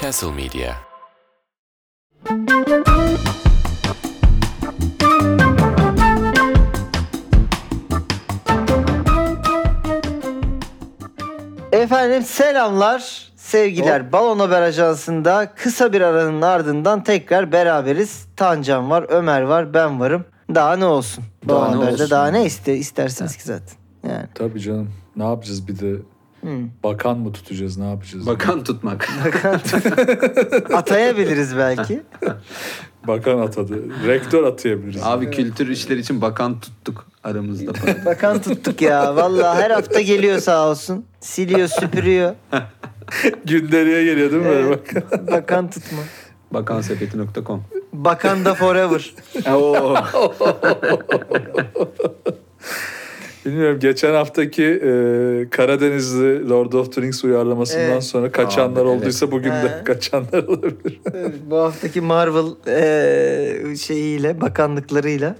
Castle Media. Efendim selamlar, sevgiler. Balon Haber Ajansı'nda kısa bir aranın ardından tekrar beraberiz. Tancan var, Ömer var, ben varım. Daha ne olsun? Daha Balon ne Haber'de olsun? daha ne iste, istersiniz ki zaten. Yani. Tabii canım. Ne yapacağız bir de? Bakan mı tutacağız? Ne yapacağız? Bakan tutmak. Atayabiliriz belki. Bakan atadı. Rektör atayabiliriz. Abi kültür işleri için bakan tuttuk aramızda. Bakan tuttuk ya. Vallahi her hafta geliyor sağ olsun. Siliyor, süpürüyor. Gündeliğe geliyor değil mi? böyle bak? Bakan tutma. Bakansepeti.com Bakan da forever. Oo. Bilmiyorum geçen haftaki e, Karadenizli Lord of the Rings uyarlamasından Evet. sonra kaçanlar Abi, evet. olduysa bugün de He. kaçanlar olabilir. Bu haftaki Marvel eee, şeyiyle, bakanlıklarıyla.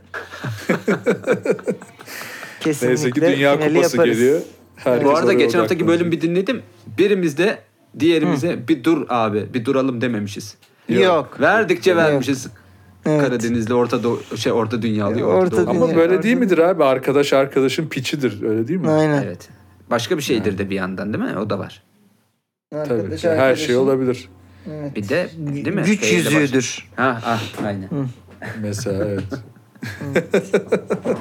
Kesinlikle Neyse ki Dünya Kupası yaparız. geliyor. Herkes Bu arada geçen haftaki bölüm bir dinledim. Birimiz de diğerimize bir dur abi bir duralım dememişiz. Yok. Verdikçe vermişiz. Evet. Karadenizli Orta Doğu, şey Orta Dünyalı. Orta Doğu. Dünya. Ama böyle değil midir abi? Arkadaş arkadaşın piçidir. Öyle değil mi? Aynen. Evet. Başka bir şeydir de bir yandan değil mi? O da var. Tabii. Arkadaş, Her şey arkadaşın- olabilir. Evet. Bir de değil mi? Güç yüzüğüdür. Ha, ha aynen. Mesela evet.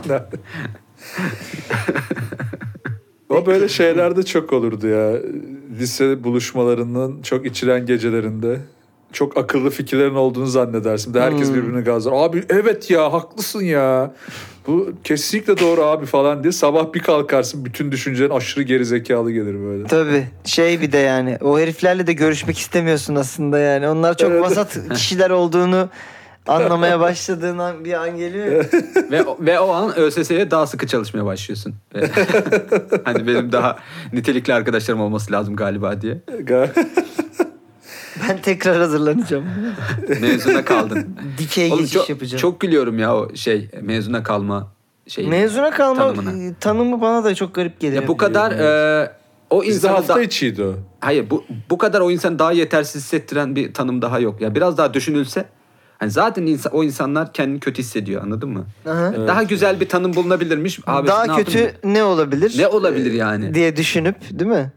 o böyle şeylerde çok olurdu ya. Lise buluşmalarının çok içilen gecelerinde çok akıllı fikirlerin olduğunu zannedersin. De herkes birbirini gazlar. Abi evet ya haklısın ya. Bu kesinlikle doğru abi falan diye sabah bir kalkarsın bütün düşüncelerin aşırı geri zekalı gelir böyle. Tabii. Şey bir de yani o heriflerle de görüşmek istemiyorsun aslında yani. Onlar çok Evet. vasat kişiler olduğunu anlamaya başladığın an bir an geliyor. ve, ve o an ÖSS'ye daha sıkı çalışmaya başlıyorsun. Ve- hani benim daha nitelikli arkadaşlarım olması lazım galiba diye. Ben tekrar hazırlanacağım. Mezuna kaldın. Dikey Oğlum geçiş çok, yapacağım. çok gülüyorum ya o şey mezuna kalma şey. Mezuna kalma tanımına. tanımı bana da çok garip geliyor. Ya bu kadar e, o insana hafta da, içiydi o. hayır bu bu kadar o insan daha yetersiz hissettiren bir tanım daha yok. Ya biraz daha düşünülse hani zaten insan, o insanlar kendini kötü hissediyor anladın mı? Aha. Daha güzel bir tanım bulunabilirmiş. Abi Daha ne kötü yapayım? ne olabilir? Ne olabilir yani? diye düşünüp değil mi?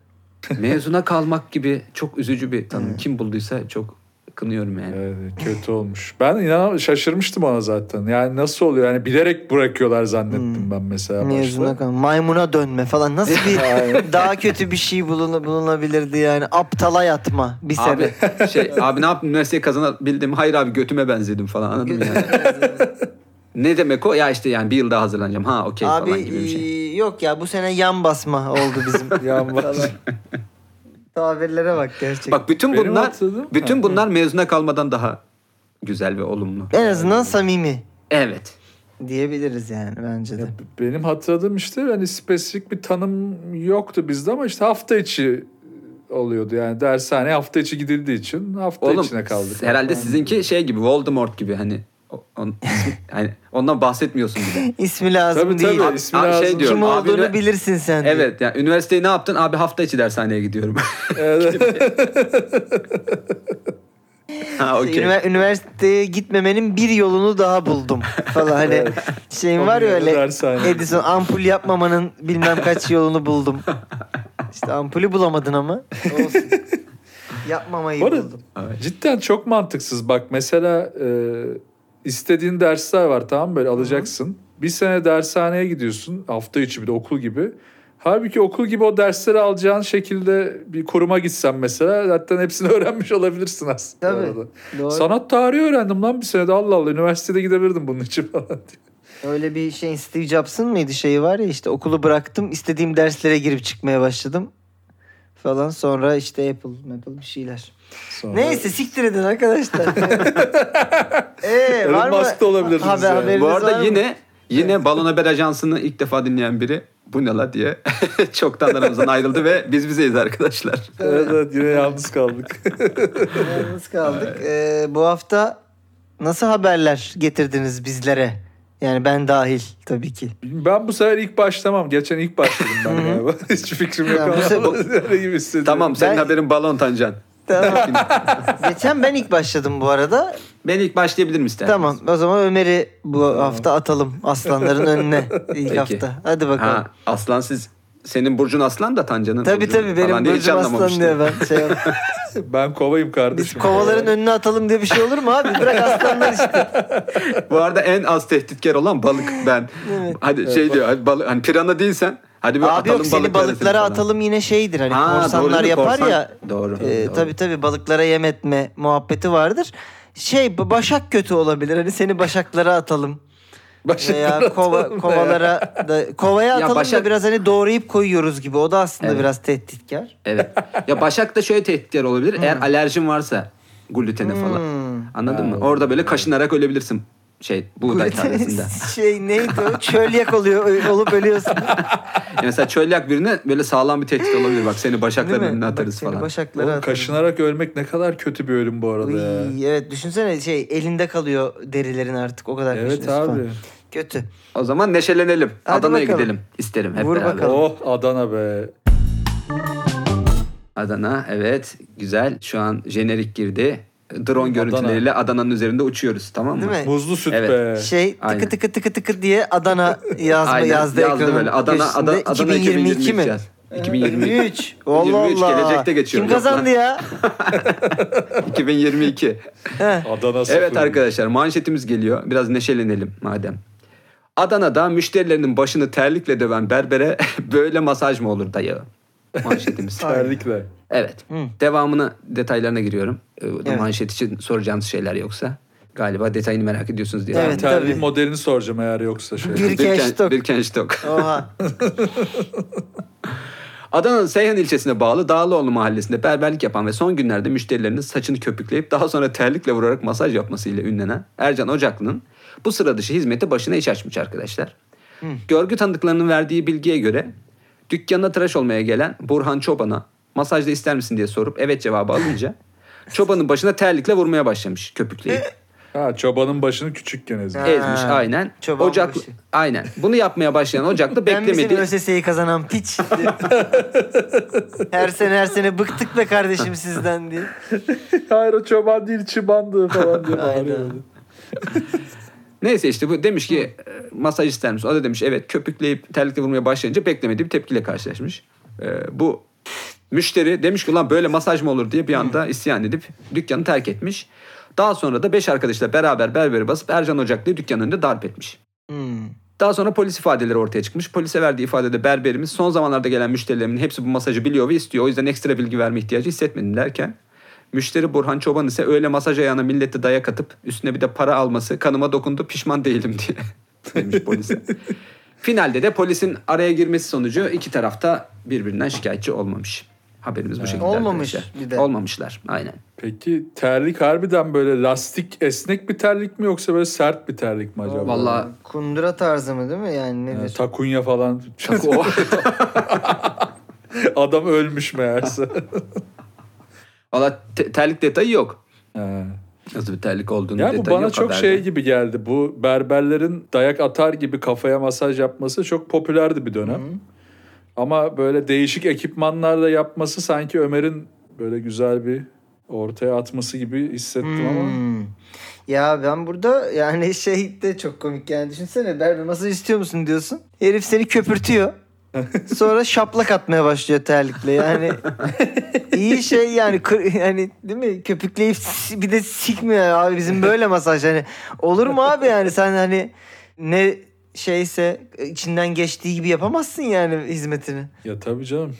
Mezuna kalmak gibi çok üzücü bir tanım. Kim bulduysa çok kınıyorum yani. Evet, kötü olmuş. Ben inan şaşırmıştım ona zaten. Yani nasıl oluyor? Yani bilerek bırakıyorlar zannettim ben mesela Mezuna başta. kalma. Maymuna dönme falan. Nasıl bir daha kötü bir şey bulun, bulunabilirdi yani? Aptala yatma bir Abi sebep. şey abi ne yaptım üniversiteyi kazanabildim. Hayır abi götüme benzedim falan anladın mı yani? ne demek o? Ya işte yani bir yıl daha hazırlanacağım. Ha okey Abi falan gibi bir şey. Yok ya bu sene yan basma oldu bizim. Yan bas- Falan. Tabirlere bak gerçekten. Bak bütün Benim bunlar bütün Ha. bunlar mezuna kalmadan daha güzel ve olumlu. en azından samimi Evet. diyebiliriz yani bence de. Benim hatırladığım işte hani spesifik bir tanım yoktu bizde ama işte hafta içi oluyordu yani dershane hafta içi gidildiği için hafta Oğlum içine kaldık. herhalde sizinki şey gibi Voldemort gibi hani on, hani ondan bahsetmiyorsun bile. İsmi lazım Tabii değil. tabii ismi Abi, şey lazım. diyorum. Kim abi olduğunu ne- bilirsin sen. Evet yani üniversiteyi ne yaptın? Abi hafta içi dershaneye gidiyorum. Evet. ha okey. Ünivers- üniversiteye gitmemenin bir yolunu daha buldum falan hani şeyin var ya öyle dershane. Edison ampul yapmamanın bilmem kaç yolunu buldum. İşte ampulü bulamadın ama olsun. Yapmamayı arada buldum. cidden çok mantıksız. Bak mesela e, istediğin dersler var tamam mı? böyle alacaksın. Bir sene dershaneye gidiyorsun hafta içi bir de okul gibi. Halbuki okul gibi o dersleri alacağın şekilde bir kuruma gitsen mesela zaten hepsini öğrenmiş olabilirsin aslında. Tabii. arada. Doğru. Sanat tarihi öğrendim lan bir senede Allah Allah üniversitede gidebilirdim bunun için falan diye. Öyle bir şey Steve Jobs'ın mıydı şeyi var ya işte okulu bıraktım istediğim derslere girip çıkmaya başladım falan sonra işte Apple Apple bir şeyler. Sonra- Neyse siktir edin arkadaşlar. Elon var mı? Musk da olabilirdiniz Haber, yani. Bu arada mı? yine yine Balon Haber Ajansı'nı ilk defa dinleyen biri bu ne la diye çoktan aramızdan ayrıldı ve biz bizeyiz arkadaşlar. Evet, evet yine yalnız kaldık. Yalnız kaldık. Ee, bu hafta nasıl haberler getirdiniz bizlere? Yani ben dahil tabii ki. ben bu sefer ilk başlamam. Geçen ilk başladım ben galiba. Hiç fikrim yok Ya bu sefer- öyle gibi hissediyorum. Tamam senin Ben- haberin balon tancan. Tamam. Geçen ben ilk başladım bu arada. Ben ilk başlayabilirim istersen. Tamam o zaman Ömer'i bu hafta atalım aslanların önüne ilk Peki. hafta. Hadi bakalım. Ha, aslan siz senin burcun aslan da Tancan'ın Tabii burcu tabii benim falan diye hiç burcum aslan anlamamıştım. diye ben şey yaptım. Ben kovayım Biz kardeşim. kovaların önüne atalım diye bir şey olur mu abi? Bırak aslanlar işte. Bu arada en az tehditkar olan balık ben. Hadi şey diyor hadi balık, hani pirana değilsen hadi bir Abi atalım yok seni balıkları balıklara falan. atalım yine şeydir hani Ha, doğru korsanlar mi? yapar Korsan- ya. Doğru, E, doğru. Tabii tabii balıklara yem etme muhabbeti vardır. Şey başak kötü olabilir. Hani seni başaklara atalım. Başak Veya kova, kovalara da kovaya atalım başak- da biraz hani doğrayıp koyuyoruz gibi. O da aslında Evet. biraz tehditkar. Evet. Ya Başak da şöyle tehditkar olabilir. Eğer alerjin varsa glutene falan. Hmm. Anladın mı? Orada böyle kaşınarak ölebilirsin. Şey buğday tanesinde. şey neydi o? Çölyak oluyor olup ölüyorsun. Ya mesela çölyak birine böyle sağlam bir tehdit olabilir. Bak seni başakların önüne Bak atarız seni falan. Başaklara Oğlum, atarız. kaşınarak ölmek ne kadar kötü bir ölüm bu arada ya. Uy, evet düşünsene şey elinde kalıyor derilerin artık o kadar Evet abi. falan. Kötü. O zaman neşelenelim. Hadi Adana'ya bakalım. gidelim. İsterim hep Vur beraber. bakalım. Oh Adana be. Adana evet güzel. Şu an jenerik girdi. Drone görüntüleriyle Adana'nın üzerinde uçuyoruz tamam mı? Değil mi? Muzlu süt Evet. be. Şey tıkı Aynen. tıkı tıkı tıkı diye Adana yazma Aynen, yazdı, yazdı böyle. Adana. Adana, Adana 2022 mi? yaz. 2023. 2023. Allah 2023 Allah. gelecekte geçiyor. Kim kazandı ya? 2022. Adana sıfır. Evet arkadaşlar manşetimiz geliyor. Biraz neşelenelim madem. Adana'da müşterilerinin başını terlikle döven berbere böyle masaj mı olur dayı? Manşetimiz. Terlikle. evet. Hı. Devamını detaylarına giriyorum. Ee, Evet. Manşet için soracağınız şeyler yoksa. Galiba detayını merak ediyorsunuz diye. Evet. Terliğin tabii. modelini soracağım eğer yoksa şey. Birken, Birkenstock. Birkenstock. Oha. Adana'nın Seyhan ilçesine bağlı Dağlıoğlu mahallesinde berberlik yapan ve son günlerde müşterilerinin saçını köpükleyip daha sonra terlikle vurarak masaj yapmasıyla ünlenen Ercan Ocaklı'nın bu sıra dışı hizmeti başına iş açmış arkadaşlar. Görgü tanıdıklarının verdiği bilgiye göre dükkanına tıraş olmaya gelen Burhan Çoban'a masajda ister misin diye sorup evet cevabı alınca çobanın başına terlikle vurmaya başlamış köpükleyip. Ha çobanın başını küçükken ezmiş. Ha. Ezmiş aynen. çoban Ocaklı başı. aynen. Bunu yapmaya başlayan Ocaklı Ben bizim beklemediği ÖSS'yi kazanan piç. her sene her sene bıktık be kardeşim sizden diye. Hayır o çoban değil çıbandı falan diye Aynen. bağırıyordu. Neyse işte bu demiş ki e, masaj ister misin? O da demiş evet köpükleyip terlikle vurmaya başlayınca beklemediği bir tepkiyle karşılaşmış. E, bu müşteri demiş ki ulan böyle masaj mı olur diye bir anda isyan edip dükkanı terk etmiş. Daha sonra da beş arkadaşla beraber berberi basıp Ercan Ocaklı'yı dükkanın önünde darp etmiş. Hmm. Daha sonra polis ifadeleri ortaya çıkmış. Polise verdiği ifadede berberimiz son zamanlarda gelen müşterilerimin hepsi bu masajı biliyor ve istiyor. O yüzden ekstra bilgi verme ihtiyacı hissetmedim derken müşteri Burhan Çoban ise öyle masaj ayağına millete dayak atıp üstüne bir de para alması kanıma dokundu pişman değilim diye demiş polise. Finalde de polisin araya girmesi sonucu iki tarafta birbirinden şikayetçi olmamış. Haberimiz bu şekilde Olmamış arkadaşlar. bir de. Olmamışlar aynen. Peki terlik harbiden böyle lastik esnek bir terlik mi yoksa böyle sert bir terlik mi acaba? Vallahi Kundura tarzı mı değil mi yani Yani nedir? takunya falan. Adam ölmüş meğerse. Valla te- terlik detayı yok. Ha. Nasıl bir terlik olduğunu Ya bu detayı bana yok çok haberde. şey gibi geldi. Bu berberlerin dayak atar gibi kafaya masaj yapması çok popülerdi bir dönem. Ama böyle değişik ekipmanlarla yapması sanki Ömer'in böyle güzel bir ortaya atması gibi hissettim ama. Hmm. Ya ben burada yani şey de çok komik yani düşünsene berber masaj istiyor musun diyorsun. Herif seni köpürtüyor. Sonra şaplak atmaya başlıyor terlikle yani. iyi şey yani kır- yani değil mi? Köpükleyip bir de sikmiyor abi bizim böyle masaj hani. Olur mu abi yani sen hani ne şeyse içinden geçtiği gibi yapamazsın yani hizmetini. Ya tabii canım.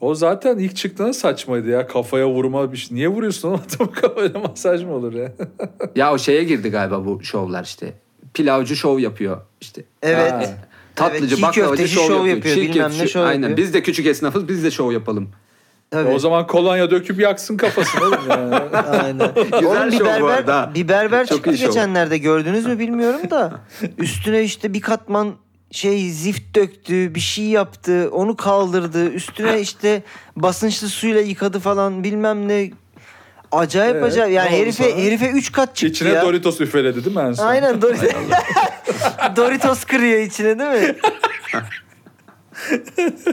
O zaten ilk çıktığında saçmaydı ya. Kafaya vurma bir şey. Niye vuruyorsun oğlum adamın kafayla masaj mı olur ya? Ya o şeye girdi galiba bu şovlar işte. Pilavcı şov yapıyor işte. Evet. Ha. Tatlıcı, çiğ baklavacı şov, şov yapıyor. yapıyor, Çiğ bilmem ne şov Aynen. yapıyor. Biz de küçük esnafız. Biz de şov yapalım. Tabii. O zaman kolonya döküp yaksın kafasını oğlum yani. Aynen. Güzel Oğlum bir şov bu berber, arada. bir berber Çok çıktı geçenlerde gördünüz mü bilmiyorum da üstüne işte bir katman şey zift döktü bir şey yaptı onu kaldırdı üstüne işte basınçlı suyla yıkadı falan bilmem ne acayip Evet, acayip yani ne oldu herife herife 3 kat çıktı İçine ya. Doritos üfeledi değil mi en son? Aynen Doritos. Doritos kırıyor içine değil mi?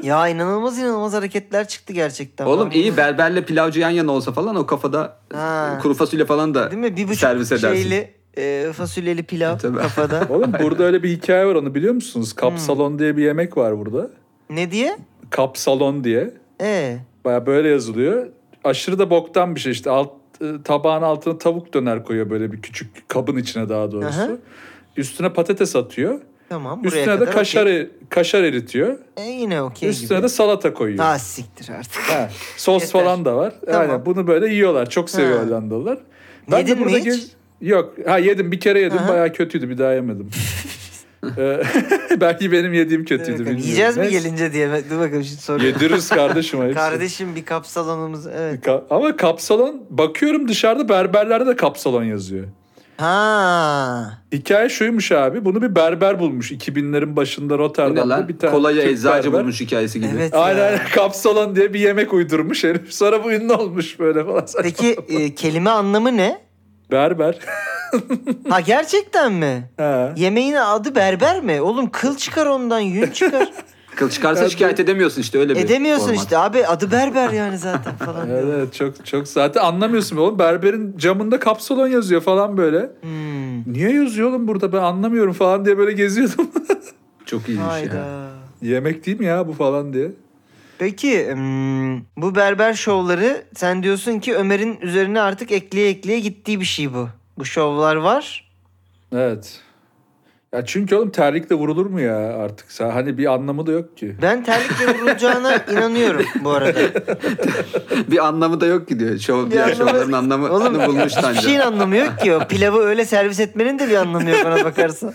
Ya inanılmaz inanılmaz hareketler çıktı gerçekten. Oğlum iyi berberle pilavcı yan yana olsa falan o kafada Ha. kuru fasulye falan da Değil mi? Bir buçuk servis edersin. şeyli e, fasulyeli pilav Tabii. kafada. Oğlum burada öyle bir hikaye var onu biliyor musunuz? Kapsalon diye bir yemek var burada. ne diye? Kapsalon diye. E Baya böyle yazılıyor. Aşırı da boktan bir şey işte. Alt, e, tabağın altına tavuk döner koyuyor böyle bir küçük kabın içine daha doğrusu. Aha. Üstüne patates atıyor. tamam buraya Üstüne de kadar kaşar, okey. kaşar eritiyor. E, yine okey Üstüne gibi. de salata koyuyor. Ha siktir artık. Ha, sos Yeter. falan da var. Tamam. Aynen, bunu böyle yiyorlar. Çok seviyor Ha. Hollandalılar. Yedin mi hiç? gez- Yok. Ha yedim. Bir kere yedim. Aha. Bayağı kötüydü. Bir daha yemedim. Ee, Belki benim yediğim kötüydü. Bilmiyorum. Yiyeceğiz mi gelince diye. Dur bakalım şimdi soruyorum. Yediririz kardeşim. Kardeşim bir kap salonumuz. Evet. Ka- Ama kapsalon bakıyorum dışarıda berberlerde de kapsalon yazıyor. Ha. Hikaye şuymuş abi. Bunu bir berber bulmuş 2000'lerin başında Rotterdam'da bir tane. Kolayı Türk eczacı berber. bulmuş hikayesi gibi. Evet Aynen ya. aynen. kapsalon diye bir yemek uydurmuş herif. Sonra bu ünlü olmuş böyle falan. Peki e, kelime anlamı ne? Berber. Ha gerçekten mi? ha. Yemeğin adı berber mi? Oğlum kıl çıkar ondan, yün çıkar. Kıl çıkarsa şikayet edemiyorsun işte öyle bir Edemiyorsun format. işte abi adı berber yani zaten falan. Evet, evet çok çok zaten anlamıyorsun oğlum. Berberin camında kapsalon yazıyor falan böyle. Hmm. Niye yazıyor oğlum burada ben anlamıyorum falan diye böyle geziyordum. Çok iyiymiş ya. Hayda. Yemek değil mi ya bu falan diye. Peki hmm, bu berber şovları sen diyorsun ki Ömer'in üzerine artık ekleye ekleye gittiği bir şey bu. Bu şovlar var. Evet. Ya çünkü oğlum terlikle vurulur mu ya artık? Sen hani bir anlamı da yok ki. Ben terlikle vurulacağına inanıyorum bu arada. Bir anlamı da yok ki diyor. Şov, Bir diğer anlamı- şovların anlamını Oğlum bulmuş hiçbir Tanca. şeyin anlamı yok ki o. Pilavı öyle servis etmenin de bir anlamı yok ona bakarsan.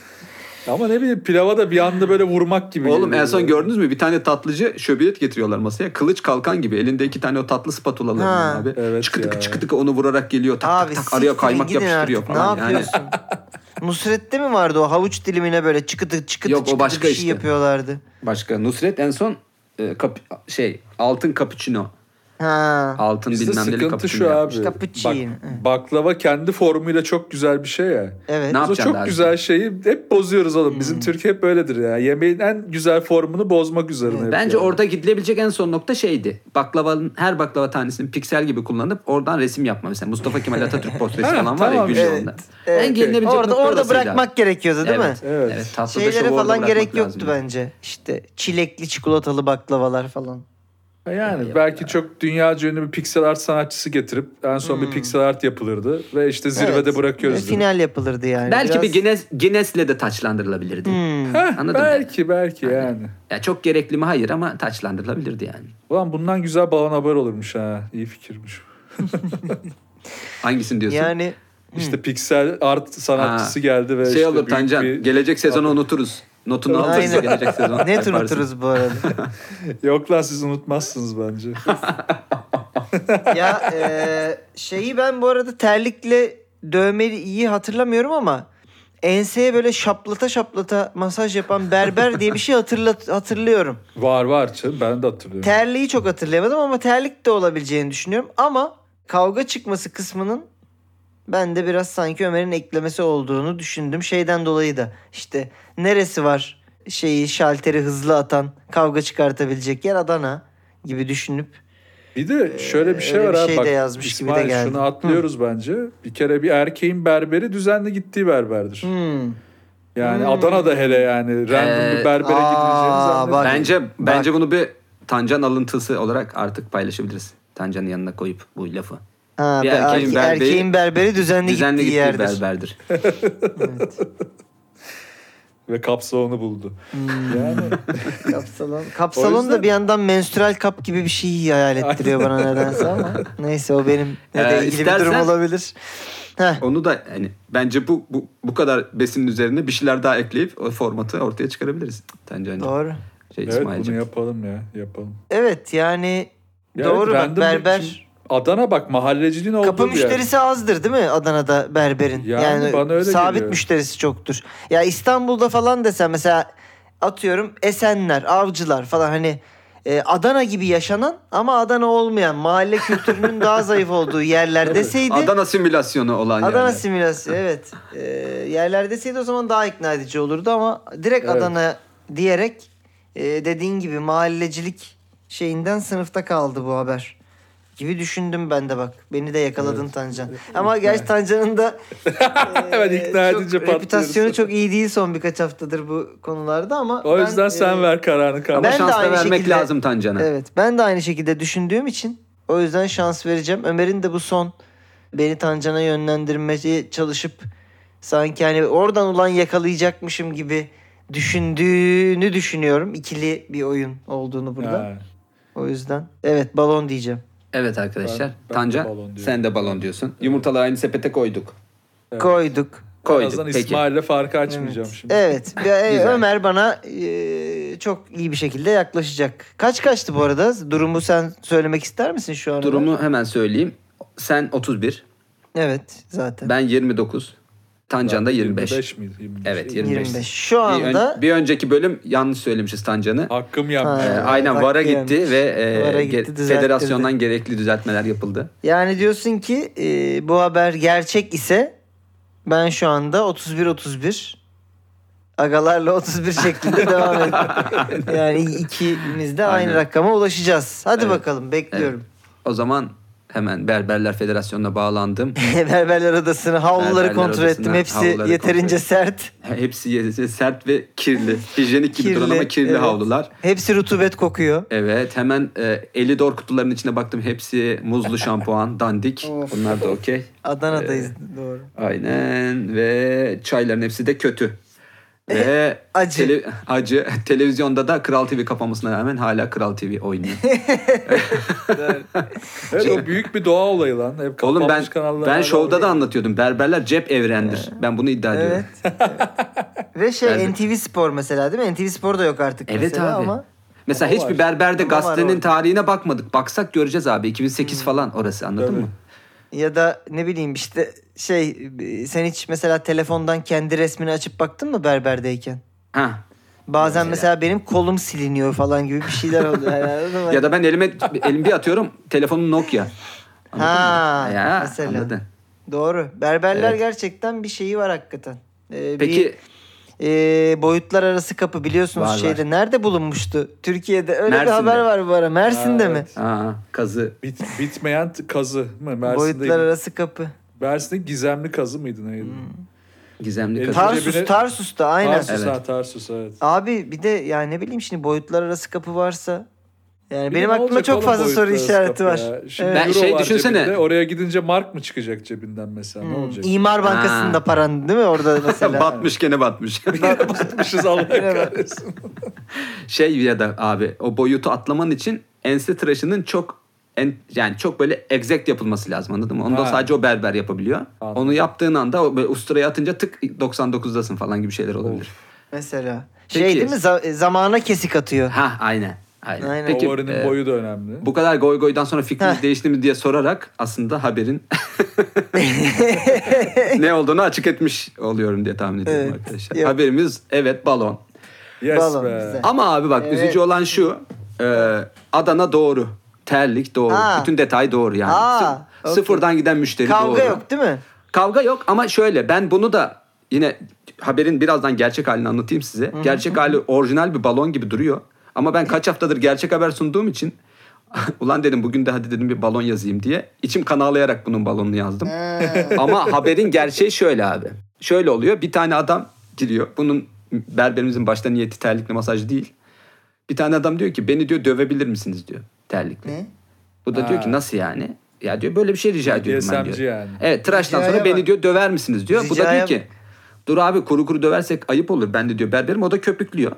Ama ne bileyim pilava da bir anda böyle vurmak gibi. Oğlum en son gördünüz mü? Bir tane tatlıcı şöbiyet getiriyorlar masaya. Kılıç kalkan gibi. Elinde iki tane o tatlı spatulaları Ha. abi. Evet çıkıtıkı ya. çıkıtıkı onu vurarak geliyor. Tak Abi tak tak araya kaymak yapıştırıyor artık. falan. Ne yani. yapıyorsun? Nusret'te mi vardı o havuç dilimine böyle çıkıtı çıkıtı Yok, o çıkıtı başka bir şey işte. yapıyorlardı. Başka Nusret en son e, kap- şey altın cappuccino. Ha. Altın Bizde bilmem neli sıkıntı şu abi. Cappuccino. Bak, baklava kendi formuyla çok güzel bir şey ya. Evet. Ne Biz o yapacaksın çok daha güzel şeyi hep bozuyoruz oğlum. Hmm. Bizim Türkiye hep böyledir ya. Yemeğin en güzel formunu bozmak üzerine. hep Bence yani. orada gidilebilecek en son nokta şeydi. Baklavanın her baklava tanesini piksel gibi kullanıp oradan resim yapma. Mesela Mustafa Kemal Atatürk portresi Ha, falan var ya tamam, gül evet. yolunda. Evet. En gelinebilecek Orada nokta orada orasıydı bırakmak gerekiyordu değil evet. mi? Evet. Evet. tatlıda Şeylere orada falan bırakmak gerek yoktu bence. İşte çilekli çikolatalı baklavalar falan. Yani Ya, belki ya. çok dünyaca ünlü bir pixel art sanatçısı getirip en son bir Hmm. pixel art yapılırdı ve işte zirvede Evet. bırakıyoruz. Ve. Final yapılırdı yani. Belki Biraz- bir Guinness, Guinness'le de taçlandırılabilirdi. Hmm. Heh, Anladın mı? belki belki Aynen. yani. Ya çok gerekli mi? Hayır ama taçlandırılabilirdi yani. Ulan bundan güzel balon haber olurmuş ha. İyi fikirmiş. Hangisini diyorsun? Yani İşte piksel art sanatçısı geldi ve şey işte olur Tancan. bir- Gelecek sezonu unuturuz. Notunu alırız Aynen. gelecek sezon. net yaparsın. unuturuz bu arada. Yok lan siz unutmazsınız bence. ya e, şeyi ben bu arada terlikle dövmeli iyi hatırlamıyorum ama enseye böyle şaplata şaplata masaj yapan berber diye bir şey hatırlat hatırlıyorum. var var canım ben de hatırlıyorum. Terliği çok hatırlayamadım ama terlik de olabileceğini düşünüyorum. Ama kavga çıkması kısmının ben de biraz sanki Ömer'in eklemesi olduğunu düşündüm. Şeyden dolayı da işte neresi var şeyi şalteri hızlı atan kavga çıkartabilecek yer Adana gibi düşünüp Bir de şöyle bir şey Öyle var bir şey bak, de yazmış gibi de İsmail, geldi. Şunu atlıyoruz bence. Bir kere bir erkeğin berberi düzenli gittiği berberdir. hmm, Yani Hmm. Adana'da hele yani random Ee, bir berbere aa, gidileceğini zannediyorum. bak. Bence Bak. bence bunu bir Tancan alıntısı olarak artık paylaşabiliriz. Tancan'ın yanına koyup bu lafı. ha, Bir erkeğin erke- berberi- erkeğin berberi düzenli, Düzenli gittiği gittiği yerdir. berberdir. Evet. Ve kapsalonu buldu. Hmm. Yani Kapsalon. Kapsalon yüzden- da bir yandan menstrual kap gibi bir şey hayal ettiriyor bana nedense ama. Neyse o benim ne de Ee, ilgili bir durum istersen- olabilir. Heh. Onu da hani bence bu bu bu kadar besinin üzerine bir şeyler daha ekleyip o formatı ortaya çıkarabiliriz. Tancan'cığım. Doğru. Şey evet bunu yapalım ya yapalım. Evet yani Ya doğru evet, bak berber. şimdi Adana bak mahalleciliğin olduğu Kapı bir yer. müşterisi azdır değil mi Adana'da berberin? Yani bana öyle sabit geliyor. müşterisi çoktur. Ya İstanbul'da falan desem mesela atıyorum Esenler, Avcılar falan hani e, Adana gibi yaşanan ama Adana olmayan mahalle kültürünün daha zayıf olduğu yerler deseydi Adana simülasyonu olan Adana yani. simülasyonu evet. Ee, yerler deseydi o zaman daha ikna edici olurdu ama direkt Evet. Adana diyerek e, dediğin gibi mahallecilik şeyinden sınıfta kaldı bu haber. Gibi düşündüm ben de bak. Beni de yakaladın Tancan. Ama gerçi Tancan'ın da e, ikna çok- edince reputasyonu çok iyi değil son birkaç haftadır bu konularda ama O ben, yüzden sen e, ver kararını kardeşim. Ama Ben de şans da vermek şekilde- lazım Tancan'a. Evet ben de aynı şekilde düşündüğüm için o yüzden şans vereceğim. Ömer'in de bu son beni Tancan'a yönlendirmeye çalışıp sanki hani oradan ulan yakalayacakmışım gibi düşündüğünü düşünüyorum. İkili bir oyun olduğunu burada. Ha. O yüzden evet balon diyeceğim. Evet arkadaşlar. Ben- ben de Tancan balon diyorum. sen de balon diyorsun. Yumurtaları aynı sepete koyduk. Evet. Koyduk. Koyduk. azından Peki. İsmail'le farkı açmayacağım şimdi. Evet. ve, e, Güzel. Ömer bana e, çok iyi bir şekilde yaklaşacak. Kaç kaçtı bu arada? Durumu sen söylemek ister misin şu an? Durumu hemen söyleyeyim. Sen 31, Evet zaten. ben 29, Tancan da 25. 25 miydi? 25. Evet, 25. 25. Şu Bir, ön- anda bir önceki bölüm yanlış söylemişiz Tancan'ı. Hakkım yanmış. Ee, aynen bak VAR'a gitti ve e, VAR'a ge- gitti, düzelttirdi. federasyondan gerekli düzeltmeler yapıldı. Yani diyorsun ki e, bu haber gerçek ise ben şu anda 31-31 agalarla 31 şeklinde devam ediyorum. Yani ikimiz de aynı Aynen. rakama ulaşacağız. Hadi Evet. bakalım bekliyorum. O zaman hemen Berberler Federasyonu'na bağlandım. Berberler Odası'nı havluları Berberler kontrol ettim. Odası'na Hepsi havluları yeterince kontrol sert. Hepsi sert ve kirli. Hijyenik gibi duran ama kirli evet. havlular. Hepsi rutubet kokuyor. Evet hemen e, Elidor kutularının içine baktım. Hepsi muzlu şampuan, dandik. Of. Bunlar da okey. Adana'dayız Ee, doğru. Aynen ve çayların hepsi de kötü. Ve acı. tele- acı. Televizyonda da Kral TV kapamasına rağmen hala Kral TV oynuyor. Evet o büyük bir doğa olayı lan. Hep Oğlum ben ben şovda da oluyor. anlatıyordum. Berberler cep evrendir. Ben bunu iddia ediyorum. Evet. Ve şey Berber- NTV Spor mesela değil mi? NTV Spor da yok artık Evet mesela abi. ama. Mesela Ama hiçbir var. berberde Ama var gazetenin orada. tarihine bakmadık. Baksak göreceğiz abi. 2008 falan orası anladın Tabii. mı? Ya da ne bileyim işte şey sen hiç mesela telefondan kendi resmini açıp baktın mı berberdeyken? Ha. Bazen Mesela. mesela, benim kolum siliniyor falan gibi bir şeyler oluyor. Mı? Ya da ben elime elim bir atıyorum telefonum Nokia. Anladın Ha, mı? Ya, mesela. anladın. Doğru. Berberler Evet. gerçekten bir şeyi var hakikaten. Ee, Peki bir, e, boyutlar arası kapı biliyorsunuz Var, şeyde nerede bulunmuştu? Türkiye'de öyle Mersin'de. bir haber var bu ara. Mersin'de Ha, mi? evet. aa, kazı Bit, bitmeyen kazı mı? Mersin'de, Boyutlar arası kapı. Mersin'de gizemli kazı mıydı neydi? gizemli El- kazı. Tar- Tarsus, cebine- Tarsus'ta aynen. Tarsus Evet. ha Tarsus evet. Abi bir de yani ne bileyim şimdi boyutlar arası kapı varsa yani benim ne olacak çok fazla soru işareti var. ya? Şimdi Evet. Ben euro şey var düşünsene. cebinde, oraya gidince mark mı çıkacak cebinden mesela? Ne Hmm, olacak? İmar Bankası'nda Ha. paran değil mi orada mesela? batmış gene batmış. Batmışız Allah kahretsin. şey ya da abi o boyutu atlaman için ense tıraşının çok en, yani çok böyle exact yapılması lazım anladın mı? Onu da sadece o berber yapabiliyor. Anladım. Onu yaptığın anda o böyle usturaya atınca tık 99'dasın falan gibi şeyler olabilir. Mesela. Peki. Şey değil mi? Za- zamana kesik atıyor. Ha aynen. Aynen. Aynen. Peki Favorinin e, boyu da önemli. bu kadar goy goydan sonra fikriniz Heh. değişti mi diye sorarak aslında haberin ne olduğunu açık etmiş oluyorum diye tahmin ediyorum Evet. arkadaşlar. Yok. Haberimiz evet balon. Yes Balon, be. güzel. Ama abi bak Evet. üzücü olan şu. e, Adana doğru. Terlik doğru. Aa. Bütün detay doğru yani. Aa, okey. Sıfırdan giden müşteri doğru. Kavga yok değil mi? Kavga yok ama şöyle ben bunu da yine haberin birazdan gerçek halini anlatayım size. Gerçek hali orijinal bir balon gibi duruyor. Ama ben kaç haftadır gerçek haber sunduğum için ulan dedim bugün de hadi dedim bir balon yazayım diye. İçim kan ağlayarak bunun balonunu yazdım. Ama haberin gerçeği şöyle abi. Şöyle oluyor. Bir tane adam giriyor. Bunun berberimizin başta niyeti terlikli masaj değil. Bir tane adam diyor ki beni diyor dövebilir misiniz diyor terlikle. Ne? Bu da diyor Ha. ki nasıl yani? Ya diyor böyle bir şey rica ediyorum ben diyor. yani. Evet tıraştan Ricaya sonra beni bak. diyor döver misiniz diyor. Bu da Ricaya diyor ki dur abi kuru kuru döversek ayıp olur. Ben de diyor berberim o da köpüklüyor.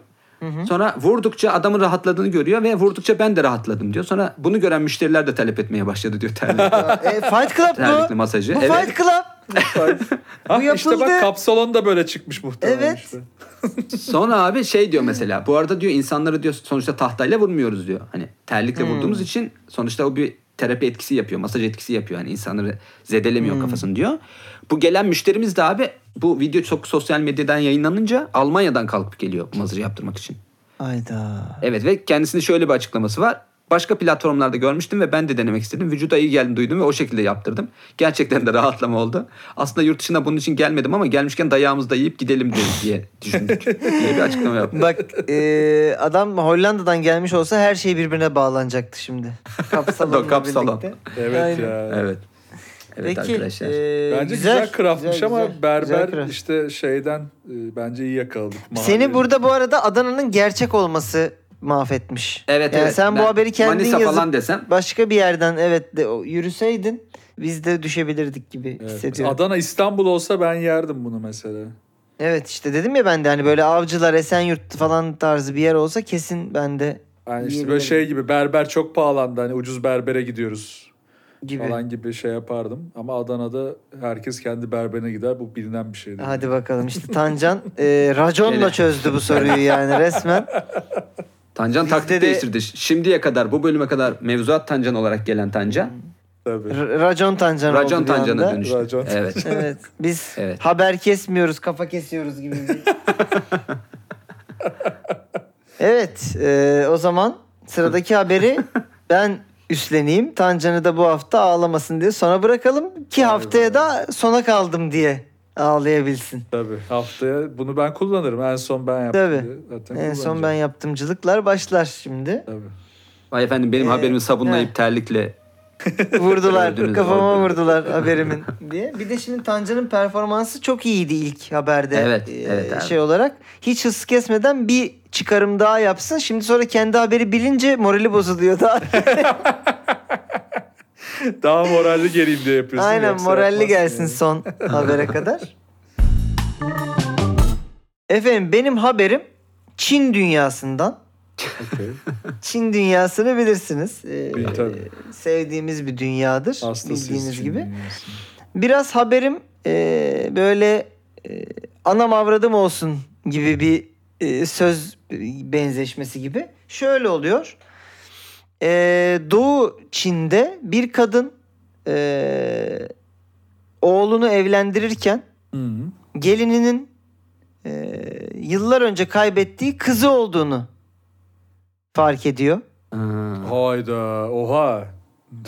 Sonra vurdukça adamın rahatladığını görüyor ve vurdukça ben de rahatladım diyor. Sonra bunu gören müşteriler de talep etmeye başladı diyor terlikli, e, Fight Club terlikli bu. masajı. Bu Evet. Fight Club. Ha, Bu işte yapıldı. bak kapsalon da böyle çıkmış muhtemelen Evet. işte. Sonra abi şey diyor mesela. Bu arada diyor insanları diyor sonuçta tahtayla vurmuyoruz diyor. Hani terlikle vurduğumuz için sonuçta o bir terapi etkisi yapıyor. Masaj etkisi yapıyor. Hani insanları zedelemiyor kafasını diyor. Bu gelen müşterimiz de abi bu video çok sosyal medyadan yayınlanınca Almanya'dan kalkıp geliyor masajı yaptırmak için. Hayda. Evet ve kendisinin şöyle bir açıklaması var. başka platformlarda görmüştüm ve ben de denemek istedim. Vücuda iyi geldiğini duydum ve o şekilde yaptırdım. Gerçekten de rahatlama oldu. Aslında yurt dışına bunun için gelmedim ama gelmişken dayağımızı da yiyip gidelim diye düşündük diye bir açıklama yaptım. Bak e, adam Hollanda'dan gelmiş olsa her şey birbirine bağlanacaktı şimdi. Kapsalonla Kapsalon. birlikte. Evet Aynen. ya. Evet. Evet Peki, arkadaşlar. e, Bence güzel, craftmış güzel, ama güzel, berber güzel craft. işte şeyden e, bence iyi yakaladık. Seni burada bu arada Adana'nın gerçek olması mahvetmiş. Evet yani evet. sen bu Ben haberi kendin Manisa yazıp falan desem. başka bir yerden evet de yürüseydin biz de düşebilirdik gibi Evet. hissediyorum. Adana İstanbul olsa ben yerdim bunu mesela. Evet işte dedim ya ben de hani böyle avcılar Esenyurt falan tarzı bir yer olsa kesin ben de Yani işte böyle şey gibi berber çok pahalandı hani ucuz berbere gidiyoruz gibi. falan gibi şey yapardım. Ama Adana'da herkes kendi berberine gider bu bilinen bir şey değil. Hadi bakalım işte Tancan e, raconla çözdü bu soruyu yani resmen. Tancan Bizde taktik de- değiştirdi. Şimdiye kadar bu bölüme kadar mevzuat Tancan olarak gelen Tancan. Tabii. R- racon Tancan Racon oldu bir Tancan'a anda. dönüştü. Racon. Evet. Evet biz Evet. haber kesmiyoruz kafa kesiyoruz gibi bir. evet e, o zaman sıradaki haberi ben üstleneyim. Tancan'ı da bu hafta ağlamasın diye sona bırakalım ki haftaya da sona kaldım diye ağlayabilsin. Tabii. Haftaya bunu ben kullanırım. En son ben yaptım. Tabii. Zaten En son ben yaptımcılıklar başlar şimdi. Tabii. Vay efendim benim Ee, haberimi sabunlayıp he. terlikle Vurdular Öldünüz kafama orada. vurdular haberimin diye. Bir de şimdi Tancan'ın performansı çok iyiydi ilk haberde. Evet, Ee, evet abi. Şey olarak hiç hız kesmeden bir çıkarım daha yapsın. Şimdi sonra kendi haberi bilince morali bozuluyor da. Daha moralli geleyim diye yapıyorsun. Aynen moralli gelsin yani. son habere kadar. Efendim benim haberim Çin dünyasından. Okey. Çin dünyasını bilirsiniz. Ee, Bil- sevdiğimiz bir dünyadır. Hastasıyız bildiğiniz Çin gibi. dünyasının. Biraz haberim e, böyle e, anam avradım olsun gibi bir e, söz benzeşmesi gibi. Şöyle oluyor. E, Doğu Çin'de bir kadın e, oğlunu evlendirirken Hı hı. gelininin e, yıllar önce kaybettiği kızı olduğunu fark ediyor. Hayda. Oha.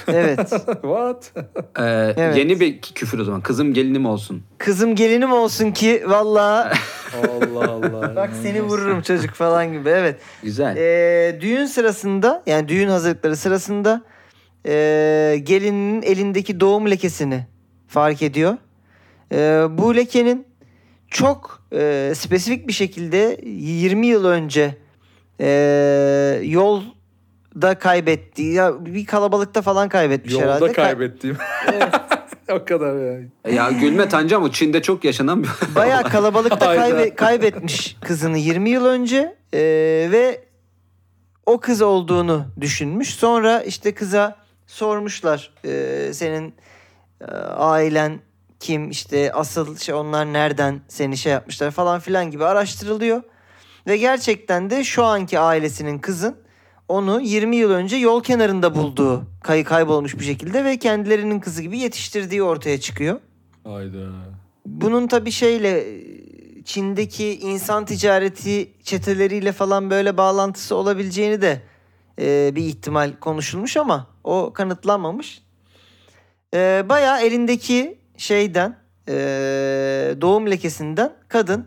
Evet. What? e, Evet. Yeni bir küfür o zaman. Kızım gelinim olsun. Kızım gelinim olsun ki vallahi Allah Allah. bak seni vururum çocuk falan gibi. Evet. Güzel. Ee, düğün sırasında yani düğün hazırlıkları sırasında ee, gelinin elindeki doğum lekesini fark ediyor. Ee, bu lekenin çok ee, spesifik bir şekilde 20 yıl önce ee, yolda kaybettiği ya bir kalabalıkta falan kaybetmiş herhalde. Yolda Ka- kaybettiğim. o kadar yani. ya gülme Tancan o Çin'de çok yaşanan bir Bayağı kalabalıkta kaybe- kaybetmiş kızını 20 yıl önce Ee, ve o kız olduğunu düşünmüş. Sonra işte kıza sormuşlar ee, senin e, ailen kim işte asıl şey onlar nereden seni şey yapmışlar falan filan gibi araştırılıyor. Ve gerçekten de şu anki ailesinin kızın onu 20 yıl önce yol kenarında bulduğu kayı kaybolmuş bir şekilde ve kendilerinin kızı gibi yetiştirdiği ortaya çıkıyor. Hayda. Bunun tabii şeyle Çin'deki insan ticareti çeteleriyle falan böyle bağlantısı olabileceğini de e, bir ihtimal konuşulmuş ama o kanıtlanmamış. E, bayağı elindeki şeyden e, doğum lekesinden kadın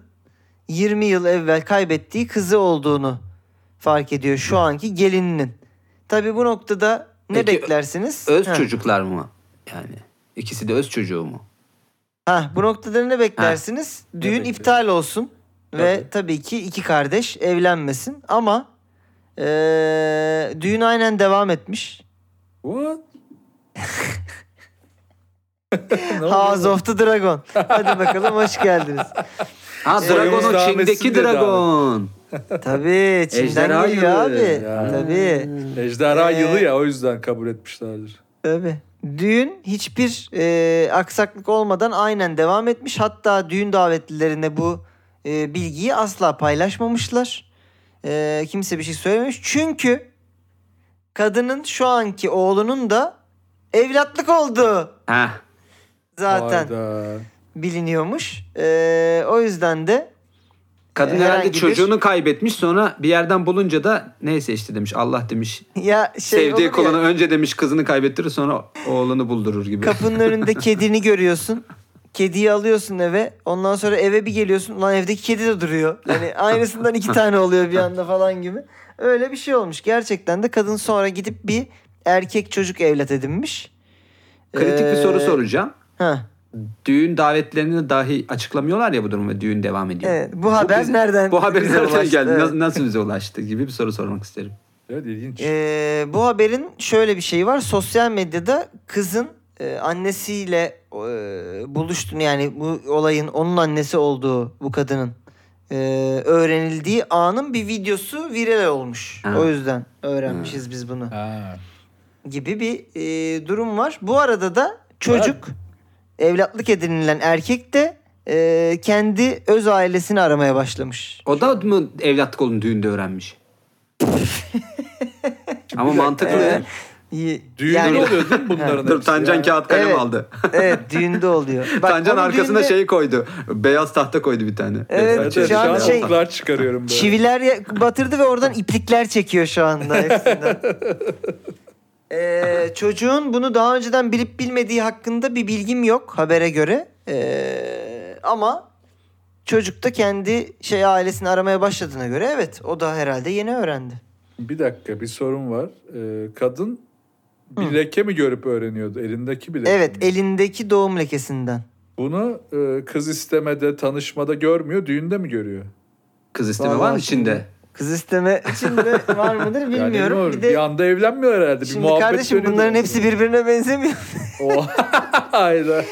20 yıl evvel kaybettiği kızı olduğunu fark ediyor şu anki gelininin. Tabii bu noktada ne Peki, beklersiniz? öz Ha. çocuklar mı? Yani ikisi de öz çocuğu mu? Ha, bu noktada ne beklersiniz? Düğün bekliyorum? iptal olsun ve Tabii. ki iki kardeş evlenmesin ama eee, düğün aynen devam etmiş. What? House of the Dragon. Hadi bakalım hoş geldiniz. Ha Soyumuz Dragon o Çin'deki Dragon. Tabii Çin'den Ejderha geliyor yılı. abi. Ya. Tabii. Ejderha Ee, yılı ya o yüzden kabul etmişlerdir. Tabii. Düğün hiçbir eee, aksaklık olmadan aynen devam etmiş. Hatta düğün davetlilerine bu eee, bilgiyi asla paylaşmamışlar. Eee, kimse bir şey söylememiş. Çünkü kadının şu anki oğlunun da evlatlık olduğu Ha. Zaten Hayda. biliniyormuş. Eee, o yüzden de Kadın Herhangi herhalde bir- çocuğunu kaybetmiş sonra bir yerden bulunca da neyse işte demiş Allah demiş. Ya şey Sevdiği ya, kulunu önce demiş kızını kaybettirir sonra oğlunu buldurur gibi. kapının önünde kedini görüyorsun. Kediyi alıyorsun eve. Ondan sonra eve bir geliyorsun. Lan evdeki kedi de duruyor. Yani aynısından iki tane oluyor bir anda falan gibi. Öyle bir şey olmuş. Gerçekten de kadın sonra gidip bir erkek çocuk evlat edinmiş. Kritik bir soru Ee, soracağım. Ha. Düğün davetlerini dahi açıklamıyorlar ya bu durum ve düğün devam ediyor. Evet, bu haber bize- nereden Bu haber bize nereden ulaştı? geldi? Evet. Nasıl, nasıl bize ulaştı gibi bir soru sormak isterim. Evet ilginç. Ee, bu haberin şöyle bir şeyi var. Sosyal medyada kızın e, annesiyle e, buluştuğunu yani bu olayın onun annesi olduğu bu kadının e, öğrenildiği anın bir videosu viral olmuş. Ha. O yüzden öğrenmişiz biz bunu. Ha. Gibi bir e, durum var. Bu arada da çocuk evlatlık edinilen erkek de e, kendi öz ailesini aramaya başlamış. O da mı evlatlık olduğunu düğünde öğrenmiş? Ama mantıklı. Ee, iyi. Düğünde Yani- oluyor değil mi bunların Dur Tancan ya? kağıt kalem Evet. aldı. evet düğünde oluyor. Bak, Tancan arkasına düğünde- şey koydu. Beyaz tahta koydu bir tane. Evet, Evet, şu evet, şu an şey- oklar çıkarıyorum böyle. Çiviler batırdı ve oradan iplikler çekiyor şu anda hepsinden. Ee, çocuğun bunu daha önceden bilip bilmediği hakkında bir bilgim yok habere göre. Ee, ama çocuk da kendi şey ailesini aramaya başladığına göre evet o da herhalde yeni öğrendi. Bir dakika bir sorun var. Ee, kadın bir leke mi görüp öğreniyordu? Elindeki bir leke Evet mi? elindeki doğum lekesinden. Bunu e, kız istemede, tanışmada görmüyor, düğünde mi görüyor? Kız isteme Vallahi var mı şimdi- içinde? Kız isteme içinde var mıdır bilmiyorum. Yani bir bir, de anda evlenmiyor herhalde. bir şimdi muhabbet kardeşim dönüyor. bunların hepsi birbirine benzemiyor. O- Hayda.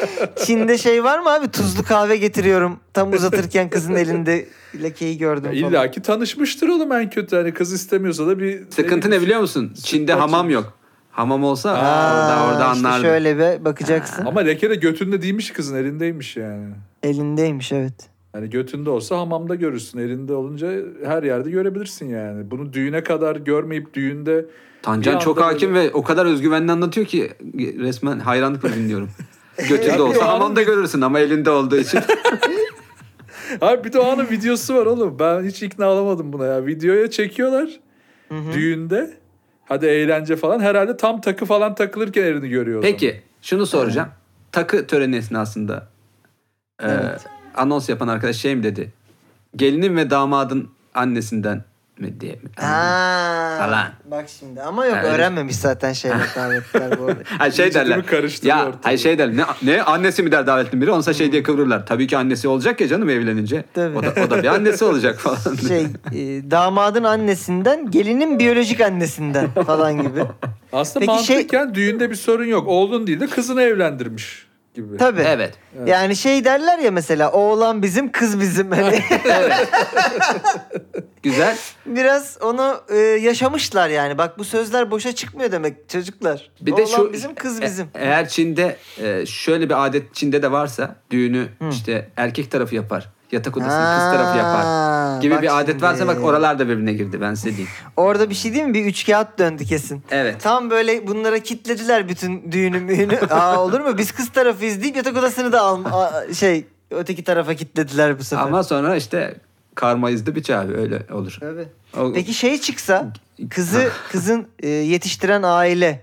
Çin'de şey var mı abi tuzlu kahve getiriyorum. Tam uzatırken kızın elinde lekeyi gördüm falan. İlla ki tanışmıştır oğlum en kötü. Hani kız istemiyorsa da bir... Sıkıntı ne biliyor musun? Çin'de hamam yok. Hamam olsa Aa, orada orada işte anlardı. şöyle bir bakacaksın. Ama leke de götünde değilmiş kızın elindeymiş yani. Elindeymiş evet. Hani götünde olsa hamamda görürsün. Elinde olunca her yerde görebilirsin yani. Bunu düğüne kadar görmeyip düğünde Tancan çok hakim ve o kadar özgüvenli anlatıyor ki resmen hayranlıkla dinliyorum. Götünde olsa hamamda görürsün ama elinde olduğu için. Abi bir de o anın videosu var oğlum. Ben hiç ikna olamadım buna ya. Videoya çekiyorlar düğünde. Hadi eğlence falan. Herhalde tam takı falan takılırken elini görüyor. Peki şunu soracağım. Takı töreni esnasında e, Evet. Anons yapan arkadaş şey mi dedi? Gelinin ve damadın annesinden mi diye mi? Ha. Falan. Bak şimdi ama yok öyle. öğrenmemiş zaten şeyler davetler bu arada. Ha şey derler. Ya hayır şey derler. Ne, ne annesi mi der davetli biri? Onsa şey diye kıvırırlar. Tabii ki annesi olacak ya canım evlenince. Tabii. O da o da bir annesi olacak falan. şey e, damadın annesinden gelinin biyolojik annesinden falan gibi. Aslında Peki şey- mantıken düğünde bir sorun yok. Oğlun değil de kızını evlendirmiş gibi. Tabii. Evet. Yani şey derler ya mesela oğlan bizim kız bizim hani Güzel. biraz onu e, yaşamışlar yani. Bak bu sözler boşa çıkmıyor demek çocuklar. Bir de oğlan şu bizim kız e- bizim. eğer Çin'de e, şöyle bir adet Çin'de de varsa düğünü işte erkek tarafı yapar. Yatak odasını kız tarafı yapar. Ha, Gibi bir adet şimdi. varsa bak oralar da birbirine girdi ben size diyeyim. Orada bir şey değil mi? Bir üç kağıt döndü kesin. Evet. Tam böyle bunlara kitlediler bütün düğünü müğünü. Aa olur mu? Biz kız tarafıyız deyip yatak odasını da al şey öteki tarafa kitlediler bu sefer. Ama sonra işte karma izdi bir abi öyle olur. Tabii. O- Peki şey çıksa kızı kızın e, yetiştiren aile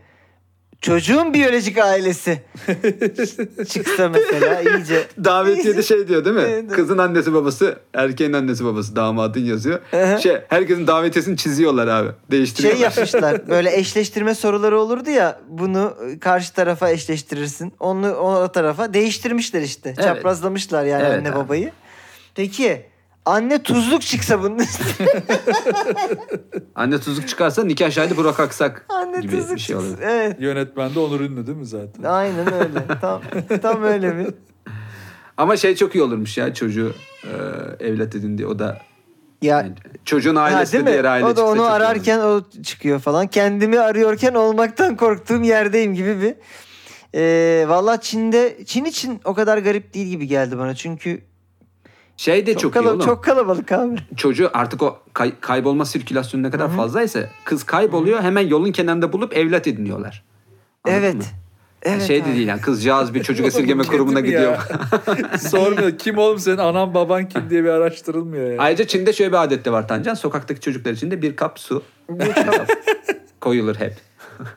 çocuğun biyolojik ailesi çıksa mesela iyice Davetiyede şey diyor değil mi? Evet. Kızın annesi babası, erkeğin annesi babası, damadın yazıyor. Hı. şey herkesin davetiyesini çiziyorlar abi. Değiştiriyorlar. şey yapmışlar. Böyle eşleştirme soruları olurdu ya. Bunu karşı tarafa eşleştirirsin. Onu o tarafa değiştirmişler işte. Evet. Çaprazlamışlar yani Evet anne abi. babayı. Peki anne tuzluk çıksa bunun üstüne. Anne tuzluk çıkarsa nikah şahidi Burak Aksak anne gibi tuzluk bir şey çıksa. oluyor. Evet. Yönetmen de Onur Ünlü değil mi zaten? Aynen öyle. Tam tam öyle bir. Ama şey çok iyi olurmuş ya çocuğu e, evlat edindi. O da Ya yani çocuğun ailesi de diğer aile o da çıksa onu çok iyi olur. ararken o çıkıyor falan. Kendimi arıyorken olmaktan korktuğum yerdeyim gibi bir. Ee, Valla Çin'de Çin için o kadar garip değil gibi geldi bana. Çünkü şey de çok, çok, iyi kala- oğlum. çok kalabalık abi. Çocuğu artık o kay- kaybolma sirkülasyonu ne kadar fazlaysa kız kayboluyor hemen yolun kenarında bulup evlat ediniyorlar. Anladın evet. mı? Evet şey de değil yani kızcağız bir çocuk esirgeme kurumuna gidiyor. Sormuyor. Kim oğlum senin anan baban kim diye bir araştırılmıyor ya. Ayrıca Çin'de şöyle bir adet de var Tancan. Sokaktaki çocuklar için de bir kap su koyulur hep.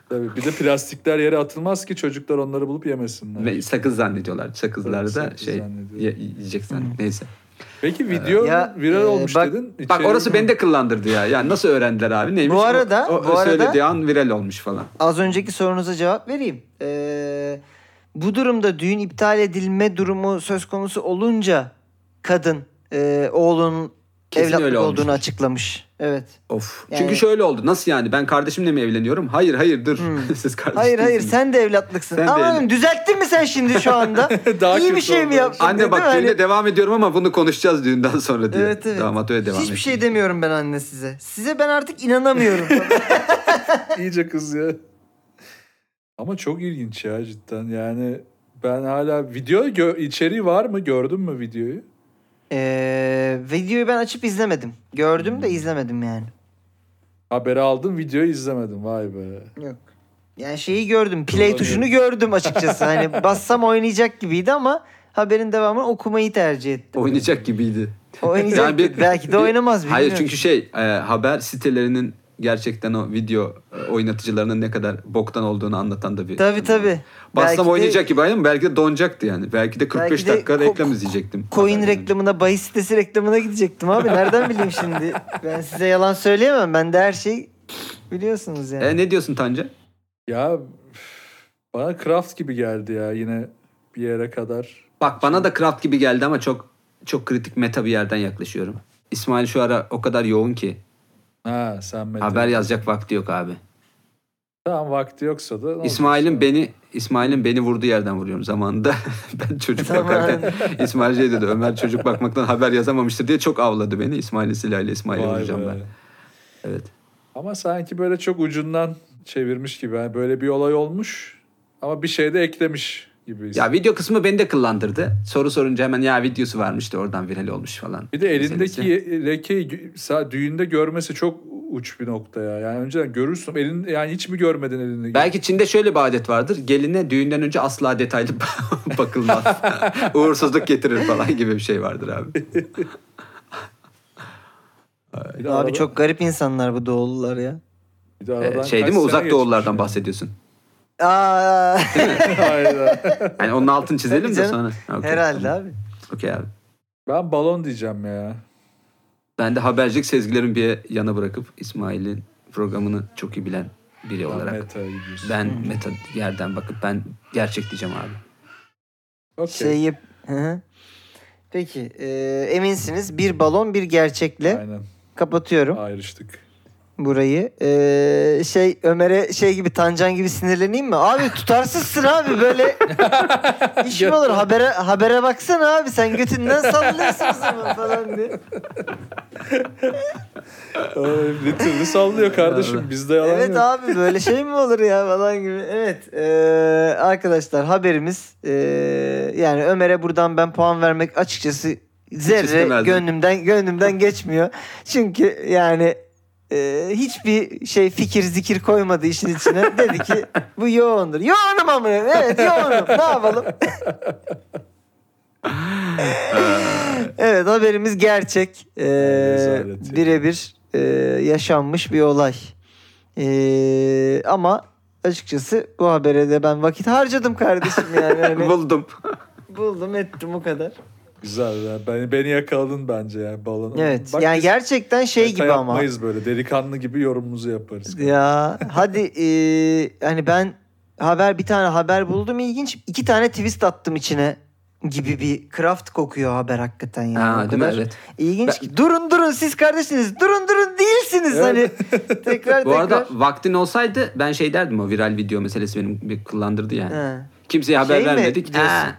Tabii. Bir de plastikler yere atılmaz ki çocuklar onları bulup yemesinler. Ve sakız zannediyorlar. Sakızlar da sakız şey yiyecek zannediyor. Neyse. Peki video Ya, viral e, olmuş bak- dedin. Bak İçeri- orası beni de kıllandırdı ya. Yani nasıl öğrendiler abi? Neymiş? Bu O- arada- o, bu arada- söylediği an viral olmuş falan. Az önceki sorunuza cevap vereyim. Ee, bu durumda düğün iptal edilme durumu söz konusu olunca kadın e, oğlunun Kesin evlatlık olduğunu açıklamış. Evet. Of. Yani- Çünkü şöyle oldu. Nasıl yani? Ben kardeşimle mi evleniyorum? Hayır hayır dur. Hmm. Siz kardeş Hayır hayır değilsiniz. sen de evlatlıksın. Sen de Ama evlat- düzelttin mi sen şimdi şu anda? Daha İyi bir şey mi oldu. yaptın? Anne bak mi? düğüne Hani- devam ediyorum ama bunu konuşacağız düğünden sonra diye. Evet evet. Damat öyle devam Hiçbir etti. şey demiyorum ben anne size. Size ben artık inanamıyorum. İyice kız ya. Ama çok ilginç ya cidden. Yani ben hala video gö- içeriği var mı? Gördün mü videoyu? Ee, videoyu ben açıp izlemedim. Gördüm de izlemedim yani. Haberi aldım videoyu izlemedim. Vay be. Yok. Yani şeyi gördüm. Play tuşunu gördüm açıkçası. Hani bassam oynayacak gibiydi ama haberin devamını okumayı tercih ettim. Oynayacak gibiydi. Oynayacak. Yani bir- Belki de bir- oynamaz. Bilmiyorum. Hayır çünkü şey e, haber sitelerinin gerçekten o video e, oynatıcılarının ne kadar boktan olduğunu anlatan da bir. Tabii tabii. Bassam Belki de oynayacak gibi ama belki de donacaktı yani. Belki de 45 Belki de dakika ko- reklam izleyecektim. Coin reklamına, bahis sitesi reklamına gidecektim abi. Nereden bileyim şimdi? Ben size yalan söyleyemem. Ben de her şey biliyorsunuz yani. E, ne diyorsun Tanca? Ya bana craft gibi geldi ya yine bir yere kadar. Bak bana da craft gibi geldi ama çok çok kritik meta bir yerden yaklaşıyorum. İsmail şu ara o kadar yoğun ki Ha sen Mete. haber yazacak vakti yok abi. Tamam vakti yoksa da. İsmail'in beni İsmail'in beni vurduğu yerden vuruyorum zamanında. ben çocuk Tamam. bakarken İsmail şey dedi Ömer çocuk bakmaktan haber yazamamıştır diye çok avladı beni. İsmail'in silahıyla İsmail'e Vay vuracağım be. ben. Evet. Ama sanki böyle çok ucundan çevirmiş gibi. Yani böyle bir olay olmuş ama bir şey de eklemiş gibi. Ya video kısmı beni de kıllandırdı. Soru sorunca hemen ya videosu varmış da oradan viral olmuş falan. bir de elindeki meselesi. lekeyi düğünde görmesi çok uç bir nokta ya. Yani önceden görürsün. Elin, yani hiç mi görmedin elindeki? Belki Çin'de şöyle bir adet vardır. Geline düğünden önce asla detaylı bakılmaz. Uğursuzluk getirir falan gibi bir şey vardır abi. Abi çok garip insanlar bu doğulular ya. Ee, şey değil mi uzak yani. bahsediyorsun. Aa, Aynen. Yani onun altını çizelim Tabii de canım. sonra. Ha, okey, herhalde tamam. abi. Okey abi. Ben balon diyeceğim ya. Ben de habercilik sezgilerimi bir yana bırakıp İsmail'in programını çok iyi bilen biri olarak. Gidiyorsun. Ben meta yerden bakıp ben gerçek diyeceğim abi. Okey. Şey yap... Hı hı. Peki e, eminsiniz bir balon bir gerçekle Aynen. kapatıyorum Ayrıştık. Burayı. E, şey Ömer'e şey gibi Tancan gibi sinirleneyim mi? Abi tutarsızsın abi böyle iş mi olur? Habere, habere baksana abi sen götünden sallıyorsun zaman falan diye. Ay, bir türlü sallıyor kardeşim. Bizde yalan Evet yok. abi böyle şey mi olur ya falan gibi. Evet e, arkadaşlar haberimiz e, yani Ömer'e buradan ben puan vermek açıkçası zerre gönlümden gönlümden geçmiyor. Çünkü yani e, hiçbir şey fikir zikir koymadı işin içine. Dedi ki bu yoğundur. Yoğunum ama evet yoğunum. Ne yapalım? evet haberimiz gerçek. E, Rezalet. Birebir e, yaşanmış bir olay. E, ama açıkçası bu habere de ben vakit harcadım kardeşim yani. Hani Buldum. buldum ettim o kadar. Güzel. ya. Ben, beni yakaladın bence ya balon. Evet. Bak yani biz gerçekten şey gibi ama. yapmayız böyle. Delikanlı gibi yorumumuzu yaparız. Ya hadi e, hani ben haber bir tane haber buldum ilginç. iki tane twist attım içine gibi bir craft kokuyor haber hakikaten yani. ha, o değil mi? kadar Evet. İlginç Ben- ki. Durun durun siz kardeşsiniz. Durun durun değilsiniz Evet. hani. tekrar Bu tekrar. arada vaktin olsaydı ben şey derdim o viral video meselesi benim bir kullandırdı yani. He. Kimseye haber Şey mi vermedik. Ha,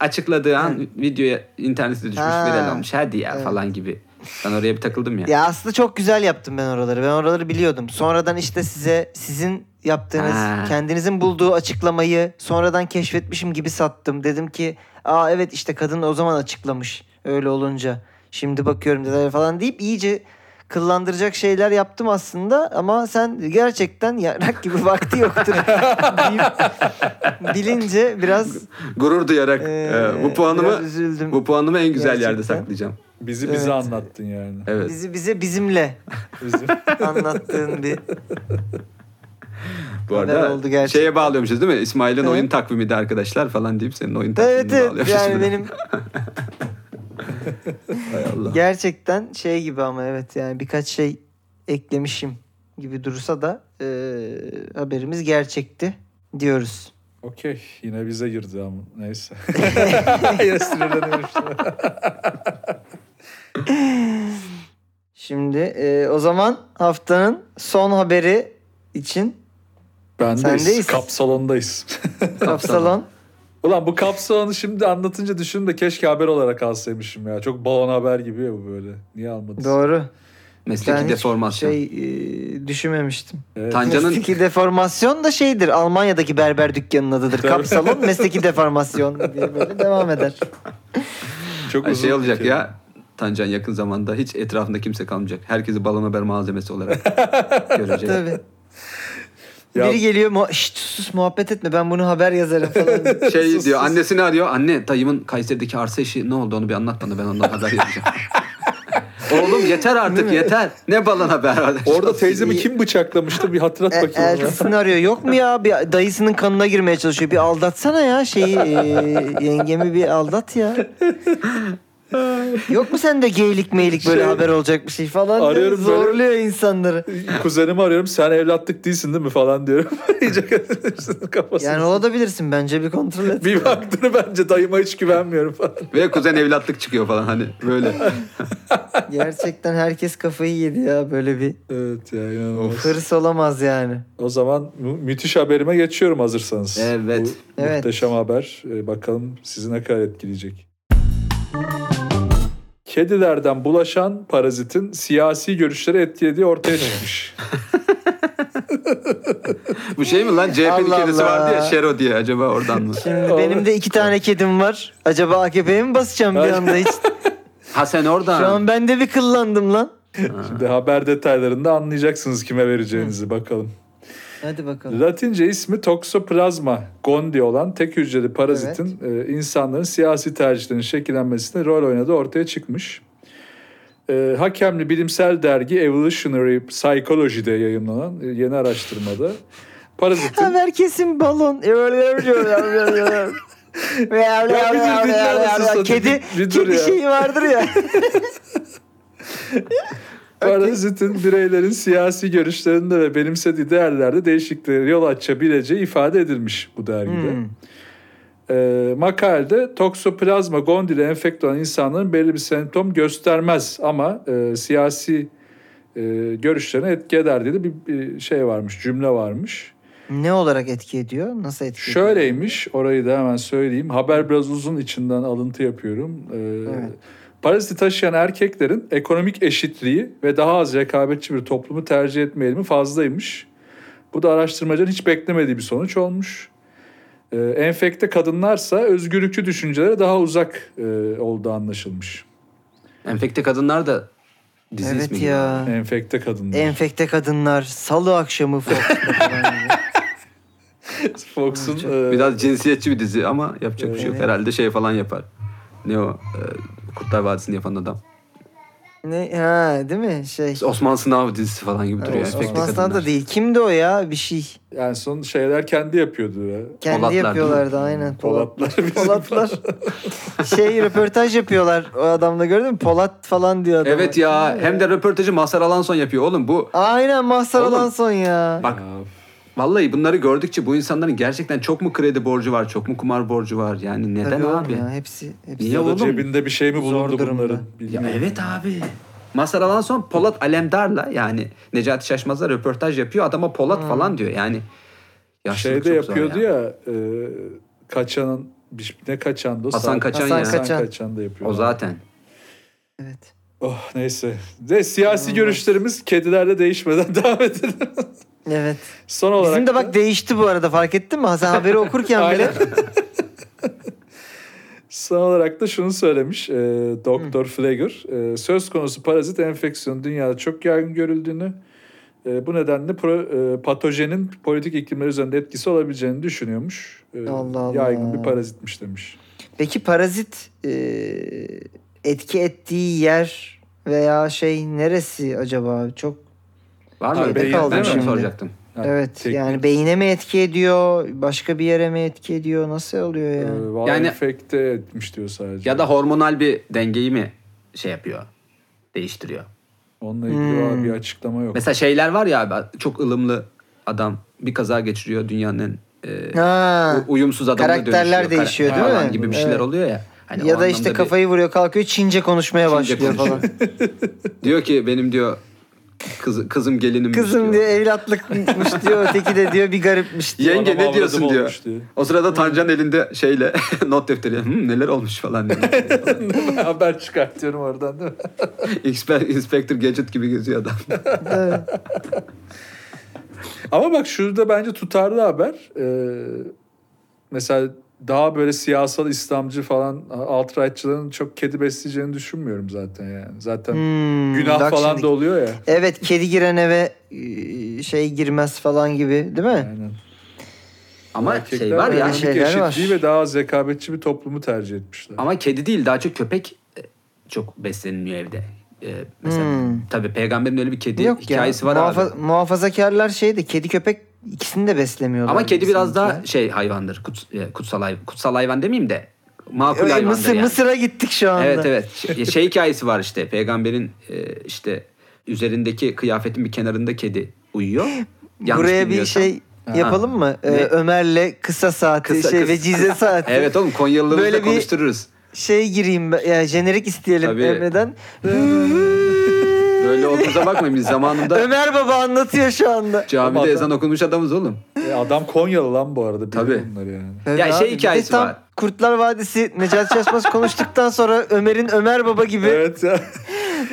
açıkladığı an videoya internette düşmüş Ha. viral olmuş. Hadi ya Evet. falan gibi. Ben oraya bir takıldım ya. Ya aslında çok güzel yaptım ben oraları. Ben oraları biliyordum. Sonradan işte size sizin yaptığınız, Ha. kendinizin bulduğu açıklamayı sonradan keşfetmişim gibi sattım. Dedim ki, aa evet işte kadın o zaman açıklamış öyle olunca. Şimdi bakıyorum dediler falan deyip iyice kıllandıracak şeyler yaptım aslında ama sen gerçekten yarak gibi vakti yoktur deyip bilince biraz Gurur duyarak Ee, e, bu puanımı bu puanımı en güzel yerde Gerçekten. saklayacağım. Bizi bize Evet. anlattın yani. Evet. bizi bize bizimle Bizim. anlattığın bir Bu arada oldu gerçekten. şeye bağlıyormuşuz değil mi? İsmail'in Evet. oyun takvimi de arkadaşlar falan deyip senin oyun takvimini Evet evet bağlıyormuşuz. yani benim Hay Allah. gerçekten şey gibi ama evet yani birkaç şey eklemişim gibi dursa da e, haberimiz gerçekti diyoruz. Okey. Yine bize girdi ama. Neyse. Yine sinirleniyorum. Şimdi e, o zaman haftanın son haberi için Bendeyiz. Sendeyiz. Kap salondayız. Kapsalon. Ulan bu kap salonu şimdi anlatınca düşündüm de keşke haber olarak alsaymışım ya. Çok balon haber gibi ya bu böyle. Niye almadın? Doğru. Mesleki Ben deformasyon. Şey e, düşünmemiştim. Evet. Tancanın Mesleki deformasyon da şeydir. Almanya'daki berber dükkanının adıdır. Kapsalon mesleki deformasyon diye böyle devam eder. Çok Ay, uzun şey olacak ya. Tancan yakın zamanda hiç etrafında kimse kalmayacak. Herkesi balon haber malzemesi olarak görecek. Tabii. Ya- Biri geliyor mu Şşt, sus muhabbet etme ben bunu haber yazarım falan. Şey Sus, diyor sus. annesini arıyor. Anne dayımın Kayseri'deki arsa işi ne oldu onu bir anlat bana ben ondan haber yazacağım. Oğlum yeter artık yeter. Ne balon haber. Orada teyzemi kim bıçaklamıştı bir hatırlat E, bakayım. ona. eltisini arıyor. Yok mu ya bir dayısının kanına girmeye çalışıyor. Bir aldatsana ya şeyi e, yengemi bir aldat ya. Yok mu sende geylik meylik böyle Şey- haber olacak bir şey falan. Arıyorum böyle. Zorluyor insanları. Kuzenimi arıyorum sen evlatlık değilsin değil mi falan diyorum. İyice kafasını. Yani olabilirsin bence bir kontrol et. bir baktığını bence dayıma hiç güvenmiyorum falan. Ve kuzen evlatlık çıkıyor falan hani böyle. Gerçekten herkes kafayı yedi ya böyle bir Evet ya inanılmaz. hırs olamaz yani. O zaman mü- müthiş haberime geçiyorum hazırsanız. Evet. Bu Evet. Muhteşem haber. Ee, bakalım sizi ne kadar etkileyecek. Kedilerden bulaşan parazitin siyasi görüşleri etkilediği ortaya çıkmış. Bu şey mi lan Allah kedisi Allah. vardı ya Şero diye acaba oradan mı? Şimdi benim de iki tane kedim var. Acaba AKP'ye mi basacağım bir anda hiç? Ha sen oradan. Şu an ben de bir kıllandım lan. Şimdi haber detaylarında anlayacaksınız kime vereceğinizi bakalım. Hadi bakalım. Latince ismi Toxoplasma gondii olan tek hücreli parazitin e, insanların siyasi tercihlerinin şekillenmesinde rol oynadığı ortaya çıkmış. E, hakemli bilimsel dergi Evolutionary Psychology'de yayınlanan e, yeni araştırmada parazitin Haber kesin balon. kedi kedi şeyi vardır ya. Parazitin bireylerin siyasi görüşlerinde ve benimsediği değerlerde değişikliklere yol açabileceği ifade edilmiş bu dergide. Hmm. Ee, makalede Toxoplasma gondii ile enfekte olan insanların belli bir semptom göstermez ama e, siyasi e, görüşlerine etki eder diye de bir, bir şey varmış, cümle varmış. Ne olarak etki ediyor? Nasıl etki ediyor? Şöyleymiş, orayı da hemen söyleyeyim. Haber biraz uzun içinden alıntı yapıyorum. Ee, Evet. Paraziti taşıyan erkeklerin ekonomik eşitliği ve daha az rekabetçi bir toplumu tercih etme eğilimi fazlaymış. Bu da araştırmacının hiç beklemediği bir sonuç olmuş. Ee, enfekte kadınlarsa özgürlükçü düşüncelere daha uzak e, olduğu anlaşılmış. Enfekte kadınlar da dizi Evet ismi gibi. ya. Enfekte kadınlar. Enfekte kadınlar salı akşamı Fox'ta. Fox'un Çok- e, Biraz cinsiyetçi bir dizi ama yapacak bir şey yok. Evet. Herhalde şey falan yapar. Ne o? Ee, Kurtlar Vadisi'ni yapan adam. Ne ha değil mi? Şey. Osman Sınav dizisi falan gibi duruyor. Osman Enfekte Osman Sınav kadınlar. da değil. Kimdi o ya? Bir şey. yani son şeyler kendi yapıyordu ya. Kendi Polatlar yapıyorlardı aynen. Polat. Polatlar. Polatlar. şey röportaj yapıyorlar o adamla gördün mü? Polat falan diyor adam. Evet ya. Hem de röportajı Mazhar Alanson yapıyor. Oğlum bu Aynen Mahsar Oğlum. Alanson ya. Bak Ya, vallahi bunları gördükçe bu insanların gerçekten çok mu kredi borcu var, çok mu kumar borcu var? Yani neden Tabii abi? Ya, hepsi, hepsi. Niye ya da oğlum? cebinde bir şey mi bulundu bunların? Ya evet abi. Mazhar Alanson Polat Alemdar'la yani Necati Şaşmaz'la röportaj yapıyor. Adama Polat Hmm. falan diyor. Yani yaşlılık çok zor yapıyordu ya. ya, e, kaçanın bir- ne kaçandı? Hasan Sa- Kaçan Hasan ya. Hasan Kaçan. Kaçan da yapıyor. O zaten. Evet. Oh neyse. Ve siyasi görüşlerimiz kedilerle değişmeden devam edelim. Evet. Son olarak Bizim de da- bak değişti bu arada fark ettin mi? Sen haberi okurken bile. Son olarak da şunu söylemiş e, Doktor Flegger. E, söz konusu parazit enfeksiyonu dünyada çok yaygın görüldüğünü, e, bu nedenle pro, e, patojenin politik iklimler üzerinde etkisi olabileceğini düşünüyormuş. E, Allah Allah. Yaygın bir parazitmiş demiş. Peki parazit e, etki ettiği yer veya şey neresi acaba? Çok Var mı? Beyin Ben değil de mi? soracaktım. Evet teknik- yani beyine mi etki ediyor? Başka bir yere mi etki ediyor? Nasıl oluyor yani? valla Yani- enfekte etmiş diyor sadece. Ya da hormonal bir dengeyi mi şey yapıyor? Değiştiriyor. Onunla ilgili Hmm. bir açıklama yok. Mesela şeyler var ya abi çok ılımlı adam bir kaza geçiriyor dünyanın e, Ha. uyumsuz adamına Karakterler dönüşüyor. değişiyor, Kara- değil mi? falan gibi bir şeyler Evet. oluyor ya. Hani ya da işte anlamda bir- kafayı vuruyor kalkıyor Çince konuşmaya Çince başlıyor falan. diyor ki benim diyor kız, kızım gelinim Kızım diyor evlatlıkmış diyor öteki de diyor bir garipmiş diyor. Yenge ne avradım diyorsun diyor. olmuş diyor. O sırada Tancan elinde şeyle not defteri. "Hı, neler olmuş falan diyor. Haber çıkartıyorum oradan değil mi? Inspe- Inspector Gadget gibi geziyor adam. Evet. Ama bak şurada bence tutarlı haber. Ee, mesela daha böyle siyasal İslamcı falan alt-rightçıların çok kedi besleyeceğini düşünmüyorum zaten yani. Zaten Hmm, günah bak falan şimdi- da oluyor ya. Evet kedi giren eve e, şey girmez falan gibi değil mi? Aynen. Ama Erkekler şey var ya. şey- şeyler eşitliği var. ve daha zekabetçi bir toplumu tercih etmişler. Ama kedi değil daha çok köpek e, çok besleniliyor evde. E, mesela Hmm. tabii peygamberin öyle bir kedi Yok hikayesi ya. var muhafa- abi. muhafazakarlar şeydi kedi köpek ikisini de beslemiyorlar. Ama kedi biraz sanki. daha şey hayvandır. kuts- e, kutsal hayvan. Kutsal hayvan demeyeyim de makul Öyle hayvandır Mısır, yani. Mısır'a gittik şu anda. Evet evet. Şey, şey hikayesi var işte. Peygamberin e, işte üzerindeki kıyafetin bir kenarında kedi uyuyor. Yanlış Buraya bir şey yapalım mı? Ee? Ömer'le kısa saati Kısa- şey kısa- vecize saati. Evet oğlum Konyalılarımızı Böyle da bir- konuştururuz. Şey gireyim ya jenerik isteyelim Tabii. Emre'den. Böyle olduğumuza bakmayın biz zamanında Ömer Baba anlatıyor şu anda. camide Ama ezan okunmuş adamız oğlum. E, adam Konyalı lan bu arada. Biliyor Tabii. bunları yani. Evet Ya şey abi, bir de hikayesi tam var. Kurtlar Vadisi Necati Şaşmaz konuştuktan sonra Ömer'in Ömer Baba gibi. Evet ya.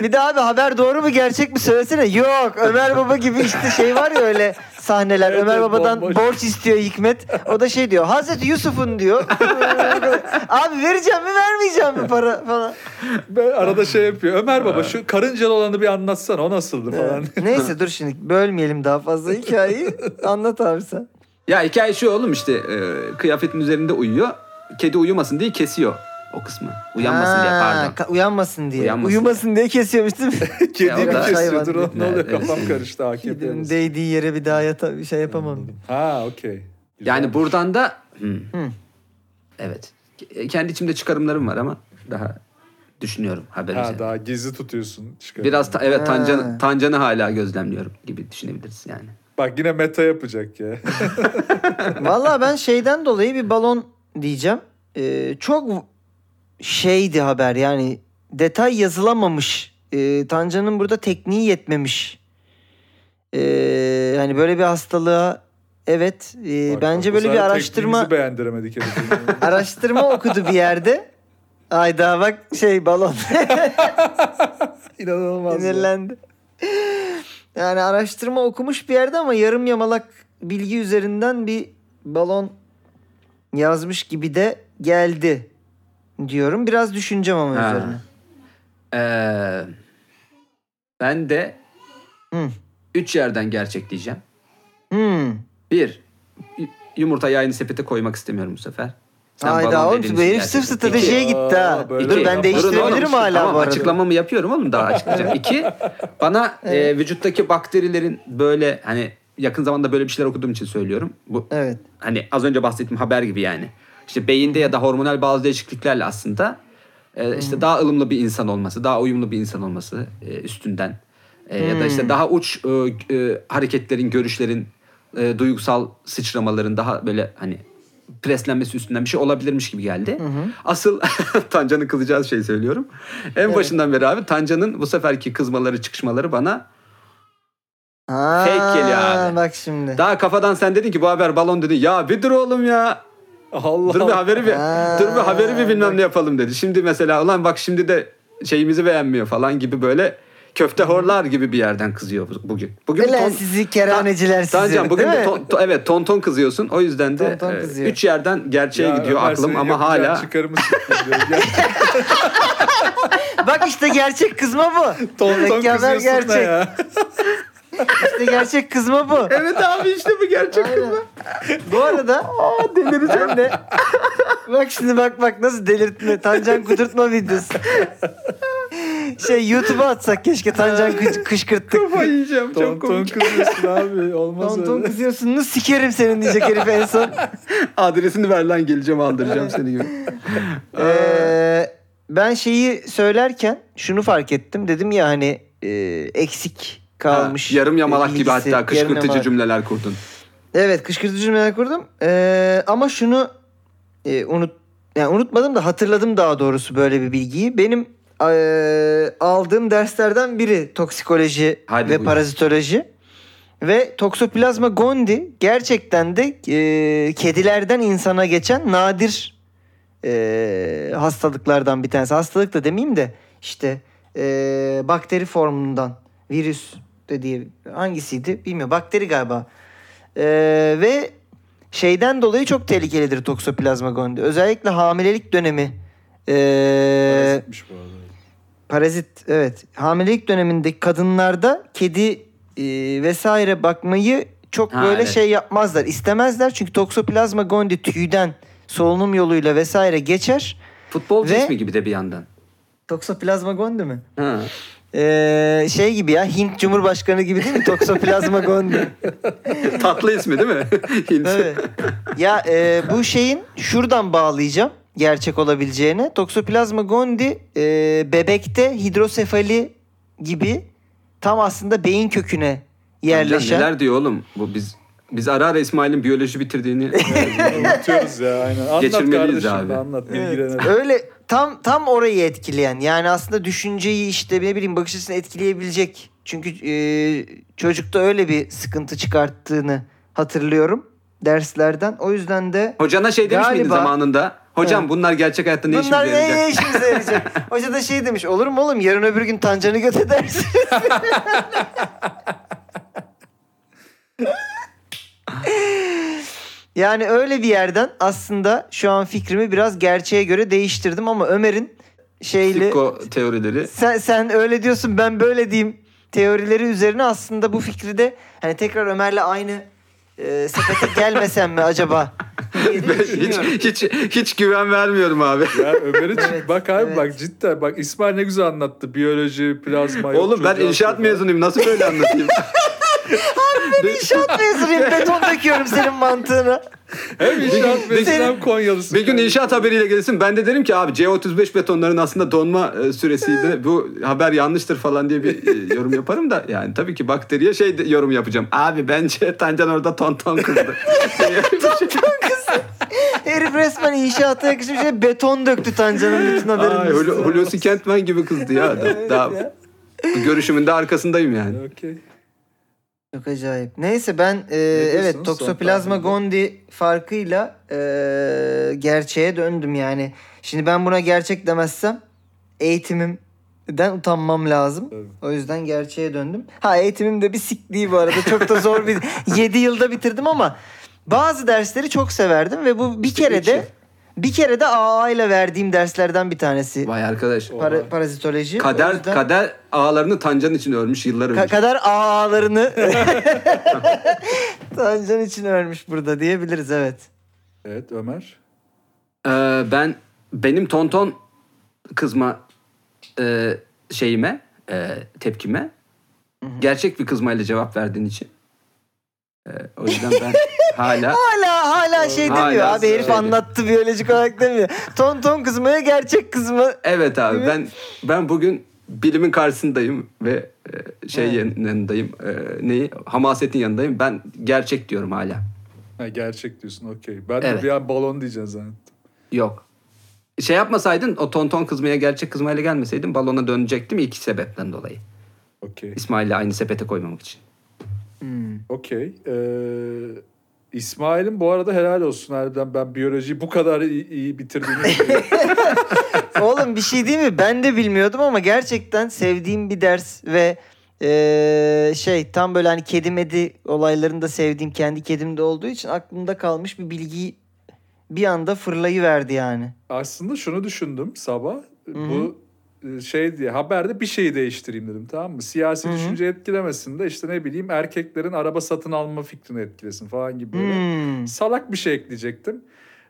Bir de abi haber doğru mu gerçek mi söylesene. Yok Ömer Baba gibi işte şey var ya öyle sahneler. Evet, Ömer Baba'dan bomboş. borç istiyor Hikmet. O da şey diyor. Hazreti Yusuf'un diyor. abi vereceğim mi vermeyeceğim mi para falan. Ben arada şey yapıyor. Ömer baba şu karıncalı olanı bir anlatsana. O nasıldı falan. Neyse dur şimdi bölmeyelim daha fazla hikayeyi. Anlat abi sen. Ya hikaye şu oğlum işte e, kıyafetin üzerinde uyuyor. Kedi uyumasın diye kesiyor o kısmı. Uyanmasın diye pardon. ka- uyanmasın diye. Uyanmasın. Uyumasın diye kesiyormuş değil mi? Kedi mi da- kesiyor? Dur o ne oluyor? Evet. Kafam karıştı. AKP. Kedinin değdiği yere bir daha yata bir şey yapamam. Ha okey. Yani buradan da hmm. Hı. evet Ke- kendi içimde çıkarımlarım var ama daha düşünüyorum haber Ha, daha gizli tutuyorsun. Çıkar. Biraz ta- evet. Tancan, Tancan'ı hala gözlemliyorum gibi düşünebiliriz yani. Bak yine meta yapacak ya. Valla ben şeyden dolayı bir balon diyeceğim. Ee, çok şeydi haber yani detay yazılamamış. Ee, Tancan'ın burada tekniği yetmemiş. Hani böyle bir hastalığa evet e, Bak, bence böyle bir araştırma beğendiremedik araştırma okudu bir yerde. Ayda bak şey balon İnanılmaz. sinirlendi. Yani araştırma okumuş bir yerde ama yarım yamalak bilgi üzerinden bir balon yazmış gibi de geldi diyorum. Biraz düşüneceğim ama Ha. üzerine. Ee, ben de Hı. üç yerden gerçekleyeceğim. Hmm. Bir, yumurtayı aynı sepete koymak istemiyorum bu sefer. Sen Hayda oğlum bu herif sırf stratejiye İki. gitti ha. Aa, Dur ben değiştirebilirim oğlum. hala tamam, bu arada. açıklamamı yapıyorum oğlum daha açıklayacağım. İki, bana e, vücuttaki bakterilerin böyle hani yakın zamanda böyle bir şeyler okuduğum için söylüyorum. Bu Evet. hani az önce bahsettiğim haber gibi yani. İşte beyinde ya da hormonal bazı değişikliklerle aslında e, işte daha ılımlı bir insan olması, daha uyumlu bir insan olması e, üstünden E, ya da işte daha uç e, e, hareketlerin, görüşlerin, e, duygusal sıçramaların daha böyle hani preslenmesi üstünden bir şey olabilirmiş gibi geldi. Asıl Tancan'ın kızacağı şey söylüyorum. En başından beri abi Tancan'ın bu seferki kızmaları, çıkışmaları bana Ha, Fake geliyor abi. Bak şimdi. daha kafadan sen dedin ki bu haber balon dedin. Ya bir dur oğlum ya. Allah Dur bir haberi bir, Ha, dur bir haberi bir bilmem ne yapalım dedi. Şimdi mesela ulan bak şimdi de şeyimizi beğenmiyor falan gibi böyle köfte horlar gibi bir yerden kızıyor bu- bugün. Bugün ton- sizi kerhaneciler sizi. Tancan bugün de ton- to- evet ton ton kızıyorsun. O yüzden de Ton ton e, üç yerden gerçeğe Ya gidiyor aklım ama hala Bak işte gerçek kızma bu. ton ton Mükemmel kızıyorsun da gerçek. ya. İşte gerçek kızma bu. Evet abi işte bu gerçek Aynen. Bu arada ben de bak şimdi bak bak nasıl delirtme Tancan kudurtma videosu. şey YouTube'a atsak keşke Tancan kış- kışkırttık. Kafayı yiyeceğim Ton çok ton komik. kızıyorsun abi. Olmaz Ton ton öyle. kızıyorsun nasıl sikerim senin diyecek herif en son. Adresini ver lan geleceğim aldıracağım seni gibi. Ee, ben şeyi söylerken şunu fark ettim. Dedim ya hani e, eksik kalmış. Ha, yarım yamalak gibi bilgisi, hatta yarım kışkırtıcı yamalak. cümleler kurdun. Evet kışkırtıcı cümleler kurdum. Ee, ama şunu e, unut yani unutmadım da hatırladım daha doğrusu böyle bir bilgiyi. Benim e, aldığım derslerden biri toksikoloji Hadi ve buyur. parazitoloji. Ve Toxoplasma gondii gerçekten de e, kedilerden insana geçen nadir e, hastalıklardan bir tanesi. Hastalık da demeyeyim de işte e, bakteri formundan virüs de diye hangisiydi bilmiyorum. Bakteri galiba. E, ve şeyden dolayı çok tehlikelidir Toxoplasma gondii. Özellikle hamilelik dönemi. E, Parazitmiş bu arada. parazit evet hamilelik dönemindeki kadınlarda kedi e, vesaire bakmayı çok Ha, böyle evet. şey yapmazlar istemezler çünkü Toxoplasma gondii tüyden solunum yoluyla vesaire geçer. Futbolcu Ve- ismi gibi de bir yandan. Toxoplasma gondii mi? Ha. Ee, şey gibi ya Hint Cumhurbaşkanı gibi değil mi? Toxoplasma gondii. Tatlı ismi değil mi? Hint. Evet. Ya e, bu şeyin şuradan bağlayacağım gerçek olabileceğine. Toxoplasma gondii e, bebekte hidrosefali gibi tam aslında beyin köküne yerleşen. Neler diyor oğlum? Bu biz biz ara ara İsmail'in biyoloji bitirdiğini Unutuyoruz ya aynen. Anlat Geçirmeliyiz kardeşim abi. anlat Evet. Öyle tam tam orayı etkileyen yani aslında düşünceyi işte ne bileyim bakış açısını etkileyebilecek. Çünkü e, çocukta öyle bir sıkıntı çıkarttığını hatırlıyorum derslerden. O yüzden de Hocana şey demiş miydin Galiba- zamanında? Hocam Evet. bunlar gerçek hayatta ne Bunlar işimize yarayacak? ne işimize yarayacak? Hoca da şey demiş olur mu oğlum yarın öbür gün Tancan'ı göt edersin. yani öyle bir yerden aslında şu an fikrimi biraz gerçeğe göre değiştirdim ama Ömer'in şeyle Psiko teorileri. sen, sen öyle diyorsun ben böyle diyeyim teorileri üzerine aslında bu fikri de hani tekrar Ömer'le aynı e, sepete gelmesem mi acaba? hiç, hiç, hiç güven vermiyorum abi. Ya Ömer'e Evet, bak abi evet. bak cidden bak İsmail ne güzel anlattı. Biyoloji, plazma. yok, Oğlum ben inşaat mezunuyum. Nasıl böyle anlatayım? İnşaat mezunuyum beton döküyorum senin mantığına. Hem inşaat mezunu hem Konyalısın. Bir gün inşaat haberiyle gelirsin. Ben de derim ki abi C35 betonların aslında donma e, süresiydi. Bu haber yanlıştır falan diye bir e, yorum yaparım da yani tabii ki bakteriye şey yorum yapacağım. Abi bence Tancan orada ton ton kızdı. Herif resmen inşaata yakışmış şey beton döktü Tancan'ın bütün. Hulu- Hulusi Kentmen gibi kızdı ya. Da- daha ya. görüşümün de arkasındayım yani. Okey. Çok acayip. Neyse ben e, evet tahlilde? gondii farkıyla e, gerçeğe döndüm yani. Şimdi ben buna gerçek demezsem eğitimimden utanmam lazım. Tabii. O yüzden gerçeğe döndüm. Ha eğitimim de bir sikliği bu arada. Çok da zor bir 7 yılda bitirdim ama bazı dersleri çok severdim ve bu bir kere de bir kere de AA ile verdiğim derslerden bir tanesi. Vay arkadaş. Para, parazitoloji. O Kader yüzden- kader ağlarını Tancan için örmüş yıllar önce. Ka- kader ağalarını Tancan için örmüş burada diyebiliriz evet. Evet Ömer. Ee, ben benim tonton kızma e, şeyime e, tepkime gerçek bir kızmayla cevap verdiğin için. E, o yüzden ben hala Hala hala şey Hala demiyor abi herif şey- anlattı biyolojik olarak demiyor. Ton ton kızmaya gerçek kızma. evet abi ben ben bugün bilimin karşısındayım ve e, şey Evet. yanındayım. E, neyi? Hamasetin yanındayım. Ben gerçek diyorum hala. Ha, gerçek diyorsun okey. Ben de Evet. bir an balon diyeceğim zannettim. Yok. Şey yapmasaydın o tonton kızmaya gerçek kızmayla gelmeseydin balona dönecektim iki sebepten dolayı. Okey. İsmail'le aynı sepete koymamak için. Hmm. Okey. Ee, İsmail'in bu arada helal olsun harbiden ben biyolojiyi bu kadar iyi, iyi bitirdiğini Oğlum bir şey değil mi? Ben de bilmiyordum ama gerçekten sevdiğim bir ders ve eee, şey tam böyle hani kedi medi olaylarında sevdiğim kendi kedim de olduğu için aklımda kalmış bir bilgiyi bir anda fırlayıverdi yani. aslında şunu düşündüm sabah. Bu e, şey diye haberde bir şeyi değiştireyim dedim tamam mı? Siyasi Hı hı. düşünce etkilemesin de işte ne bileyim erkeklerin araba satın alma fikrini etkilesin falan gibi böyle. Hmm. Salak bir şey ekleyecektim.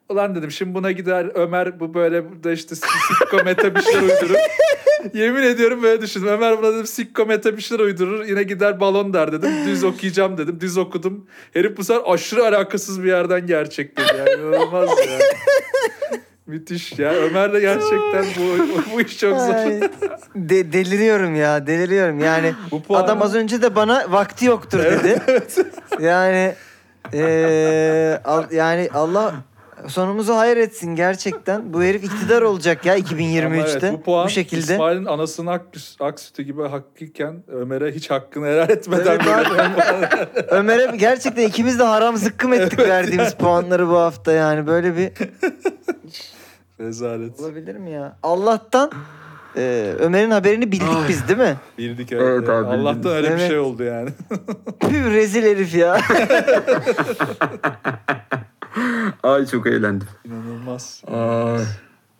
Ulan dedim şimdi buna gider Ömer bu böyle burada işte sikko meta bir şeyler uydurur. Yemin ediyorum böyle düşündüm. Ömer buna dedim sikko meta bir şeyler uydurur. Yine gider balon der dedim. Düz okuyacağım dedim. Düz okudum. Herif bu sefer aşırı alakasız bir yerden gerçekledi. Yani inanılmaz ya. Müthiş ya. Ömer'le gerçekten bu, bu iş çok zor. Ay, de- deliriyorum ya deliriyorum yani Bu puanı- adam az önce de bana vakti yoktur dedi. Yani eee, al- yani Allah sonumuzu hayır etsin gerçekten. Bu herif iktidar olacak ya Ama 2023'te evet, bu puan şekilde. İsmail'in anasının ak, ak sütü gibi hakkıyken Ömer'e hiç hakkını helal etmeden Evet Ömer'e gerçekten ikimiz de haram zıkkım ettik verdiğimiz puanları bu hafta yani böyle bir rezalet. olabilir mi ya? Allah'tan eee, Ömer'in haberini bildik Ay. biz değil mi? Bildik evet. Evet abi, Allah'tan bildiniz. öyle bir Evet. şey oldu yani. Püh rezil herif ya. Ay çok eğlendim. İnanılmaz. Ay.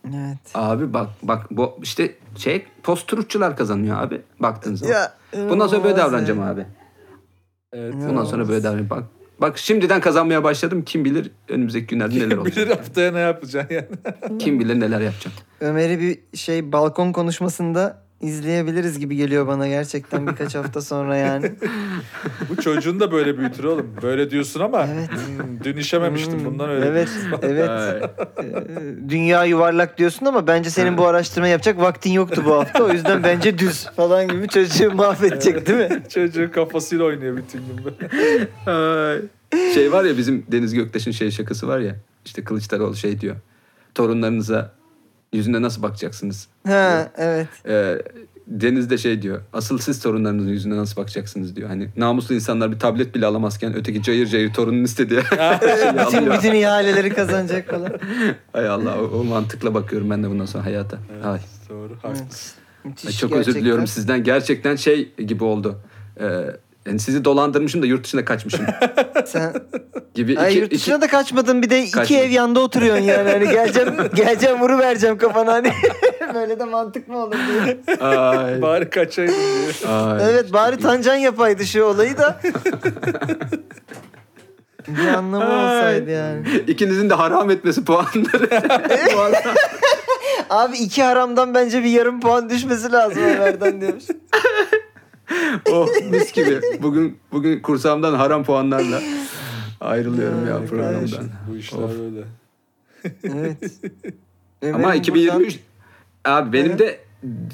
evet. Abi bak bak bu işte şey post kazanıyor abi baktığın zaman. Ya, Bundan sonra böyle davranacağım ya. abi. Evet. Bundan sonra böyle davranacağım. Bak bak şimdiden kazanmaya başladım. Kim bilir önümüzdeki günlerde neler Bilir olacak. haftaya ne yapacaksın yani. Kim bilir neler yapacağım. Ömer'i bir şey balkon konuşmasında izleyebiliriz gibi geliyor bana gerçekten birkaç hafta sonra yani. Bu çocuğun da böyle büyütür oğlum. Böyle diyorsun ama Evet. hmm, dün işememiştim Hmm, bundan öyle. Evet, evet. Ee, Dünya yuvarlak diyorsun ama bence senin bu araştırma yapacak vaktin yoktu bu hafta. O yüzden bence düz falan gibi çocuğu mahvedecek değil mi? Çocuğun kafasıyla oynuyor bütün gün. Şey var ya bizim Deniz Göktaş'ın şey şakası var ya. İşte Kılıçdaroğlu şey diyor. Torunlarınıza yüzüne nasıl bakacaksınız? Ha, evet. Ee, Deniz de şey diyor. Asıl siz torunlarınızın yüzüne nasıl bakacaksınız diyor. Hani namuslu insanlar bir tablet bile alamazken öteki cayır cayır torunun istediği Bütün, bütün ihaleleri kazanacak falan. Ay Allah o, o mantıkla bakıyorum ben de bundan sonra hayata. Ay. Doğru haklısın. Müthiş Ay, çok gerçekten. özür diliyorum sizden. Gerçekten şey gibi oldu. Ee, yani sizi dolandırmışım da yurt dışına kaçmışım Sen gibi. Ay, iki, yurt dışına iki- da kaçmadın bir de iki Kaçmadım. ev yanda oturuyorsun yani. Hani geleceğim, geleceğim vuru vereceğim kafana hani. Böyle de mantık mı olur diye. Ay. Bari kaçaydın diye. Ay. Evet bari Tancan yapaydı şu olayı da. bir anlamı olsaydı yani. İkinizin de haram etmesi puanları. Abi iki haramdan bence bir yarım puan düşmesi lazım Ömer'den diyormuş. oh mis gibi. Bugün bugün kursağımdan haram puanlarla ayrılıyorum ya Ay, programdan. Bu işler Of. böyle. Evet. Ama Ömer'in 2023 abi benim de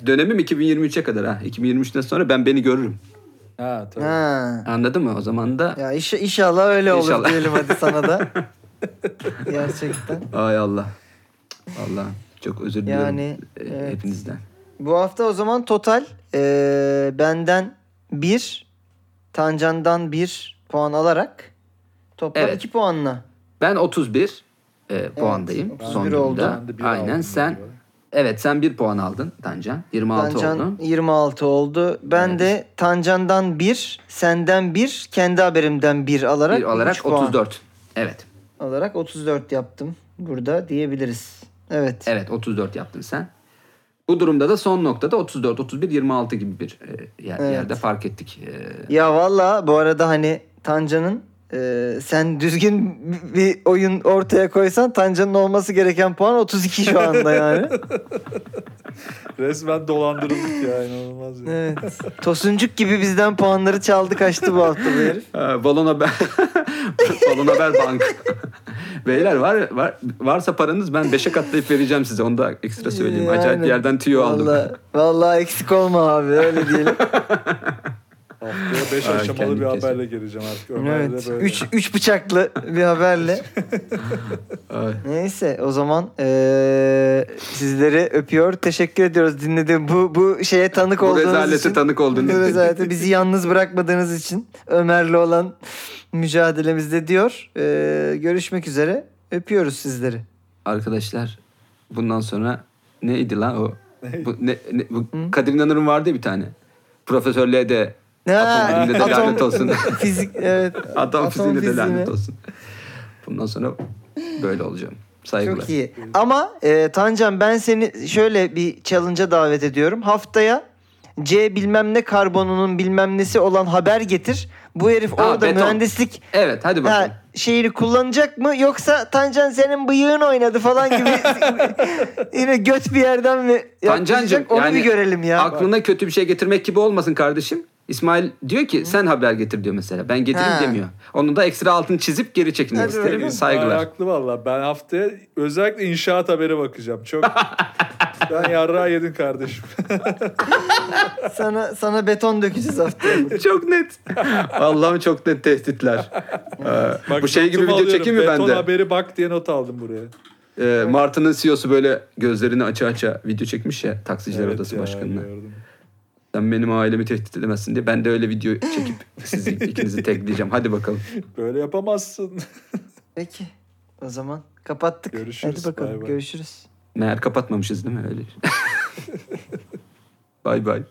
dönemim 2023'e kadar ha. 2023'ten sonra ben beni görürüm. Ha tabii. buradan- Ha. Anladın mı? O zaman da Ya iş, inşallah öyle olur İnşallah. diyelim hadi sana da. Gerçekten. ay Allah. Allah çok özür diliyorum Yani, e, evet. hepinizden. Bu hafta o zaman total eee, benden 1, Tancan'dan 1 puan alarak toplam Evet. 2 puanla. Ben 31 e, puandayım 31 son oldu. durumda. Bir Aynen aldım sen evet sen 1 puan aldın Tancan. 26 Tancan oldun. 26 oldu. Ben Evet. de Tancan'dan 1, senden 1, kendi haberimden 1 alarak, Bir olarak üç puan 34. Evet. alarak 34 yaptım. Burada diyebiliriz. Evet. Evet 34 yaptın sen. Bu durumda da son noktada 34, 31, 26 gibi bir e, yer- Evet. yerde fark ettik. E, Ya valla bu arada hani Tancan'ın e, sen düzgün bir oyun ortaya koysan Tancan'ın olması gereken puan 32 şu anda yani. Resmen dolandırıldık ya inanılmaz. Ya. evet. Tosuncuk gibi bizden puanları çaldı kaçtı bu hafta bu herif. Ha, Balon haber Balon haber bank. Beyler var var varsa paranız ben 5'e katlayıp vereceğim size. Onu da ekstra söyleyeyim. Acayip Yani, bir yerden tüyo aldım. Vallahi, vallahi eksik olma abi öyle diyelim. Haftaya Beş Ay, aşamalı kendi bir kesin. haberle geleceğim artık. Ömer Evet. böyle. Üç, üç bıçaklı bir haberle. Ay. Neyse o zaman eee, sizleri öpüyor. Teşekkür ediyoruz dinlediğim bu bu şeye tanık Bu olduğunuz rezalete için. tanık olduğunuz Bu için. rezalete bizi yalnız bırakmadığınız için Ömer'le olan mücadelemizde diyor. Eee, görüşmek üzere. Öpüyoruz sizleri. Arkadaşlar bundan sonra neydi lan o? Ne? Bu, ne, ne- bu Kadir İnanır'ın vardı ya bir tane. Profesörlüğe de Ha, atom bilimine de atom- lanet olsun. Fizik evet. Atom fiziğine de fiziğine. lanet olsun. Bundan sonra böyle olacağım. Saygılar. Çok iyi. Ama e, Tancan ben seni şöyle bir challenge'a davet ediyorum. Haftaya C bilmem ne karbonunun bilmem nesi olan haber getir. Bu herif Ha, orada beton. mühendislik Evet hadi bakalım. ha, şeyini kullanacak mı yoksa Tancan senin bıyığın oynadı falan gibi yine göt bir yerden mi yaklaşacak onu yani bir görelim ya. aklına kötü bir şey getirmek gibi olmasın kardeşim. İsmail diyor ki sen haber getir diyor mesela. Ben getireyim Ha. demiyor. Onun da ekstra altını çizip geri çekilmek Hadi isterim. bakalım. Saygılar. Haklı valla. Ben haftaya özellikle inşaat haberi bakacağım. Çok ben yarrağı yedin kardeşim. Sana sana beton dökeceğiz haftaya. çok net. Allah'ım çok net tehditler. Ee, Bak, bu şey gibi video alıyorum. çekeyim mi Beton de? haberi bak diye not aldım buraya. Ee, Martı'nın CEO'su böyle gözlerini aça aça video çekmiş ya taksiciler Evet odası ya, başkanına. gördüm. Sen benim ailemi tehdit edemezsin diye. Ben de öyle video çekip sizi ikinizi tagleyeceğim. Hadi bakalım. Böyle yapamazsın. Peki. O zaman kapattık. Görüşürüz, Hadi bakalım. bay bay. Görüşürüz. Meğer kapatmamışız değil mi öyle? bay bay.